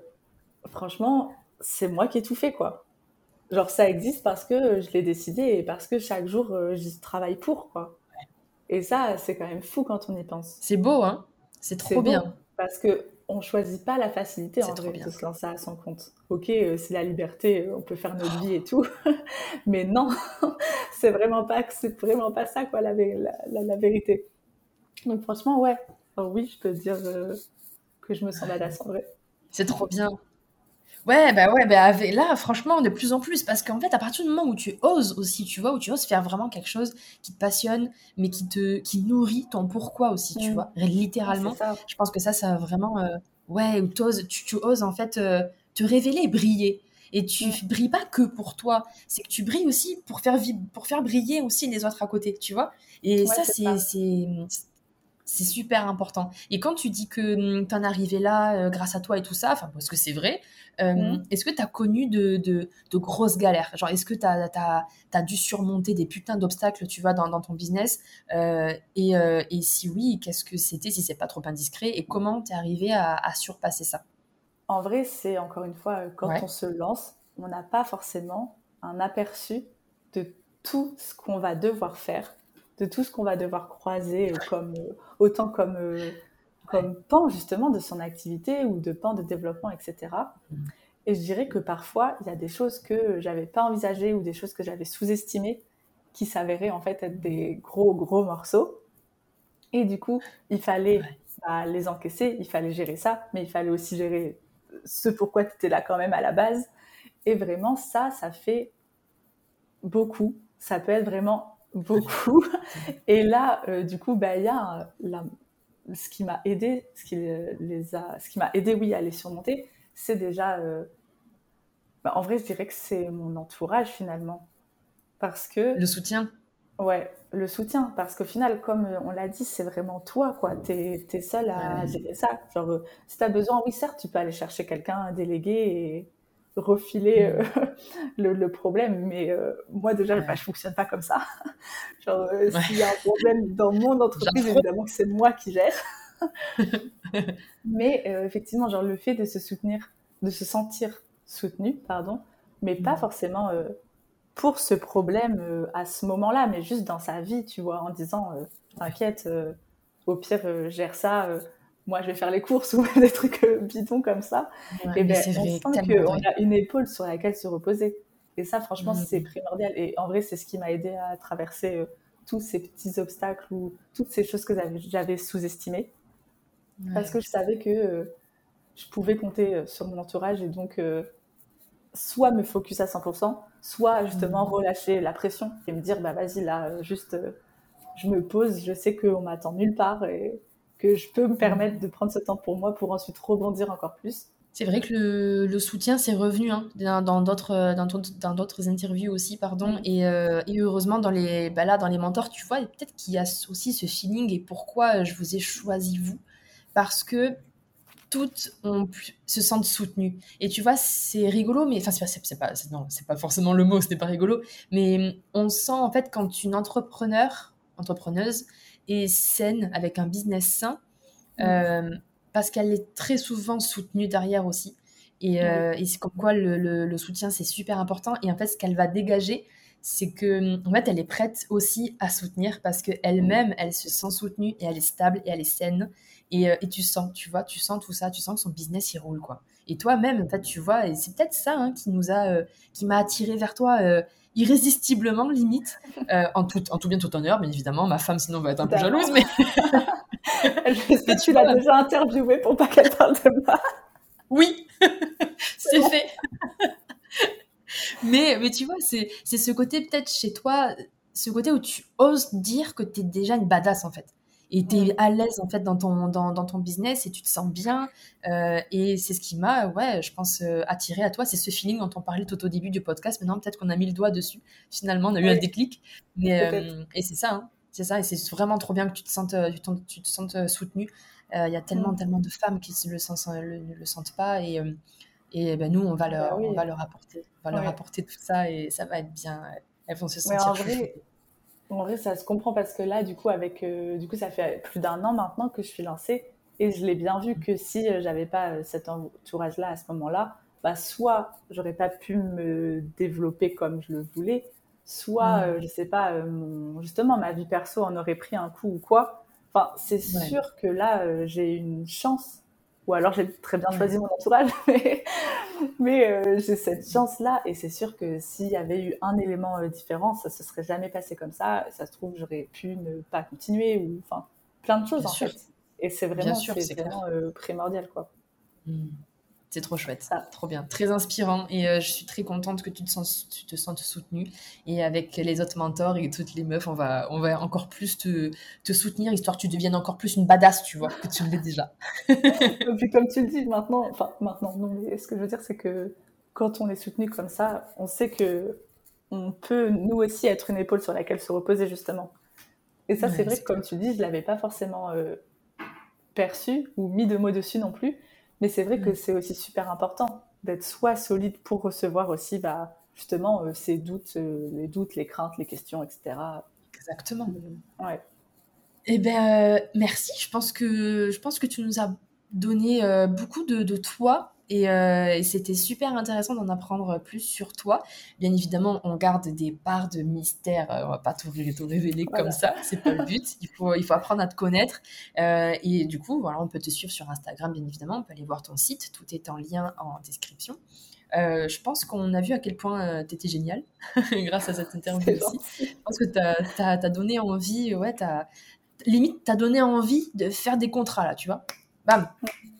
franchement, c'est moi qui ai tout fait, quoi. Genre, ça existe parce que je l'ai décidé et parce que chaque jour, j'y travaille pour, quoi. Et ça, c'est quand même fou quand on y pense. C'est beau, hein C'est trop bien. Parce que on choisit pas la facilité en vrai de se lancer à son compte. Ok, euh, c'est la liberté, euh, on peut faire notre vie et tout, mais non, c'est vraiment pas, c'est vraiment pas ça quoi la, la, vérité. Donc franchement, ouais, oui, je peux dire euh, que je me sens badass en vrai. C'est trop bien. Ouais, bah ouais, bah là, franchement, de plus en plus, parce qu'en fait, à partir du moment où tu oses aussi, tu vois, où tu oses faire vraiment quelque chose qui te passionne, mais qui te, qui nourrit ton pourquoi aussi, tu mm. vois, littéralement. Je pense que ça, ça vraiment, euh, ouais, où oses, tu, tu, oses en fait euh, te révéler, briller. Et tu brilles pas que pour toi, c'est que tu brilles aussi pour faire, pour faire briller aussi les autres à côté, tu vois. Et ça, c'est c'est super important. Et quand tu dis que hum, tu en es arrivé là euh, grâce à toi et tout ça, enfin, parce que c'est vrai, euh, mmh. est-ce que tu as connu de, de, grosses galères? Genre, est-ce que tu as, as, dû surmonter des putains d'obstacles, tu vois, dans, dans ton business? Euh, et, et, si oui, qu'est-ce que c'était, si c'est pas trop indiscret Et comment tu es arrivé à, à, surpasser ça? En vrai, c'est encore une fois, quand on se lance, on n'a pas forcément un aperçu de tout ce qu'on va devoir faire de tout ce qu'on va devoir croiser, euh, comme, autant comme, euh, comme pan justement de son activité ou de pan de développement, etc. Mm. Et je dirais que parfois, il y a des choses que j'avais pas envisagées ou des choses que j'avais sous-estimées qui s'avéraient en fait être des gros, gros morceaux. Et du coup, il fallait bah, les encaisser, il fallait gérer ça, mais il fallait aussi gérer ce pourquoi tu étais là quand même à la base. Et vraiment, ça, ça fait beaucoup. Ça peut être vraiment beaucoup. Et là, euh, du coup, bah, il y a ce qui m'a aidé, ce qui les a, ce qui m'a aidé, oui, à les surmonter, c'est déjà, euh, bah, en vrai, je dirais que c'est mon entourage finalement, parce que le soutien. Ouais, le soutien, parce qu'au final, comme euh, on l'a dit, c'est vraiment toi, quoi. T'es es seul à gérer ça. Genre, si t'as besoin, oui, certes, tu peux aller chercher quelqu'un, un délégué, et refiler mm. euh, le, problème. Mais euh, moi, déjà, je je fonctionne pas comme ça. Genre, euh, s'il y a un problème dans mon entreprise, évidemment que c'est moi qui gère. mais effectivement, genre, le fait de se soutenir, de se sentir soutenu, pardon, mais pas mm. forcément pour ce problème à ce moment-là, mais juste dans sa vie, tu vois, en disant, t'inquiète, au pire, gère ça moi je vais faire les courses ou des trucs euh, bidons comme ça, et ben, on sent qu'on a une épaule sur laquelle se reposer. Et ça, franchement, c'est primordial. Et en vrai, c'est ce qui m'a aidé à traverser euh, tous ces petits obstacles ou toutes ces choses que j'avais sous-estimées. Parce que je savais que euh, je pouvais compter sur mon entourage et donc soit me focus à 100%, soit justement mmh. relâcher la pression et me dire, bah vas-y, là, juste, je me pose, je sais qu'on m'attend nulle part et que je peux me permettre de prendre ce temps pour moi pour ensuite rebondir encore plus. C'est vrai que le, soutien, c'est revenu hein, dans d'autres dans d'autres interviews aussi, pardon. Mm. Euh, et, heureusement, dans les, bah là, dans les mentors, tu vois, peut-être qu'il y a aussi ce feeling et pourquoi je vous ai choisi vous. Parce que toutes se sentent soutenues. Et tu vois, c'est rigolo, mais enfin, c'est pas, non, c'est pas forcément le mot, ce n'est pas rigolo, mais on sent en fait quand une entrepreneur, entrepreneuse est saine, avec un business sain, mm. euh, parce qu'elle est très souvent soutenue derrière aussi. Et, euh, c'est comme quoi le, soutien, c'est super important. Et en fait, ce qu'elle va dégager, c'est que en fait, elle est prête aussi à soutenir parce qu'elle-même, elle se sent soutenue et elle est stable et elle est saine. Et, euh, et, tu sens, tu vois, tu sens tout ça, tu sens que son business, il roule, quoi. Et toi-même, en fait, tu vois, et c'est peut-être ça hein, qui nous a, euh, qui m'a attiré vers toi irrésistiblement, limite, en, tout, en tout bien, tout honneur, bien évidemment. Ma femme, sinon, va être un peu jalouse, mais... Est-ce que tu l'as déjà interviewée pour pas qu'elle parle de moi Oui, c'est fait. mais, mais tu vois, c'est ce côté peut-être chez toi, ce côté où tu oses dire que tu es déjà une badass en fait. Et tu es à l'aise en fait dans ton, dans, dans, ton business et tu te sens bien. Euh, et c'est ce qui m'a, ouais, je pense, euh, attiré à toi. C'est ce feeling dont on parlait tout au début du podcast. Maintenant, peut-être qu'on a mis le doigt dessus. Finalement, on a eu un déclic. Mais, euh, et c'est ça, hein. C'est ça, et c'est vraiment trop bien que tu te sentes, tu te sentes soutenu. Euh, il y a tellement, tellement de femmes qui ne le, sentent, le, sentent pas. Et, et ben, nous, on va, leur, bah on va leur apporter, on va leur apporter tout ça et ça va être bien. Elles vont se sentir. en, vrai, en vrai, ça se comprend parce que là, du coup, avec, du coup, ça fait plus d'un an maintenant que je suis lancée. Et je l'ai bien vu que si j'avais pas cet entourage-là à ce moment-là, bah, soit j'aurais pas pu me développer comme je le voulais, soit, mm. euh, je sais pas, euh, justement, ma vie perso en aurait pris un coup ou quoi. Enfin, c'est sûr que là, euh, j'ai une chance, ou alors j'ai très bien choisi mon entourage, mais, j'ai cette chance-là, et c'est sûr que s'il y avait eu un élément différent, ça se serait jamais passé comme ça. Ça se trouve, j'aurais pu ne pas continuer, ou enfin, plein de choses en fait. Et c'est vraiment, c'est vraiment primordial, quoi. Mm. C'est trop chouette, ça, trop bien, très inspirant et euh, je suis très contente que tu te, sens, tu te sentes soutenue. Et avec les autres mentors et toutes les meufs, on va, on va encore plus te, te soutenir, histoire que tu deviennes encore plus une badass, tu vois, que tu l'es déjà. et puis comme tu le dis maintenant, enfin maintenant, non, mais ce que je veux dire, c'est que quand on est soutenu comme ça, on sait que on peut nous aussi être une épaule sur laquelle se reposer justement. Et ça, c'est vrai que comme tu dis, je l'avais pas forcément euh, perçu ou mis de mots dessus non plus. Mais c'est vrai que c'est aussi super important d'être soit solide pour recevoir aussi bah, justement euh, ces doutes, euh, les doutes, les craintes, les questions, etc. Exactement. Mm. Ouais. Eh euh, merci. Je pense que je pense que tu nous as donné beaucoup de, de toi euh, et, c'était super intéressant d'en apprendre plus sur toi. Bien évidemment, on garde des parts de mystère. Euh, on va pas tout, tout révéler comme ça. C'est pas le but. Il faut, il faut apprendre à te connaître. Euh, et du coup, voilà, on peut te suivre sur Instagram, bien évidemment. On peut aller voir ton site. Tout est en lien en description. je pense qu'on a vu à quel point tu étais génial grâce à cette interview aussi. Je pense que tu as, donné envie, ouais, as, limite, tu as donné envie de faire des contrats là, tu vois. Bam,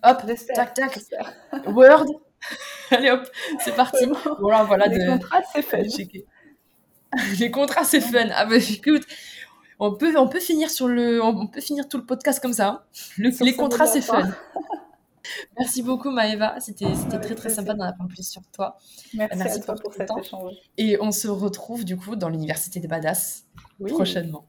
hop, tac, tac, Word. Allez hop, c'est parti. Voilà, voilà. Les contrats, c'est fun. Les contrats, c'est fun. Ah bah écoute, on peut, on peut finir sur le, on peut finir tout le podcast comme ça. Hein. les contrats, c'est fun. Merci beaucoup Maëva, c'était très très sympa d'en apprendre plus sur toi. Merci, pour, cet échange. Et on se retrouve du coup dans l'université des badass prochainement.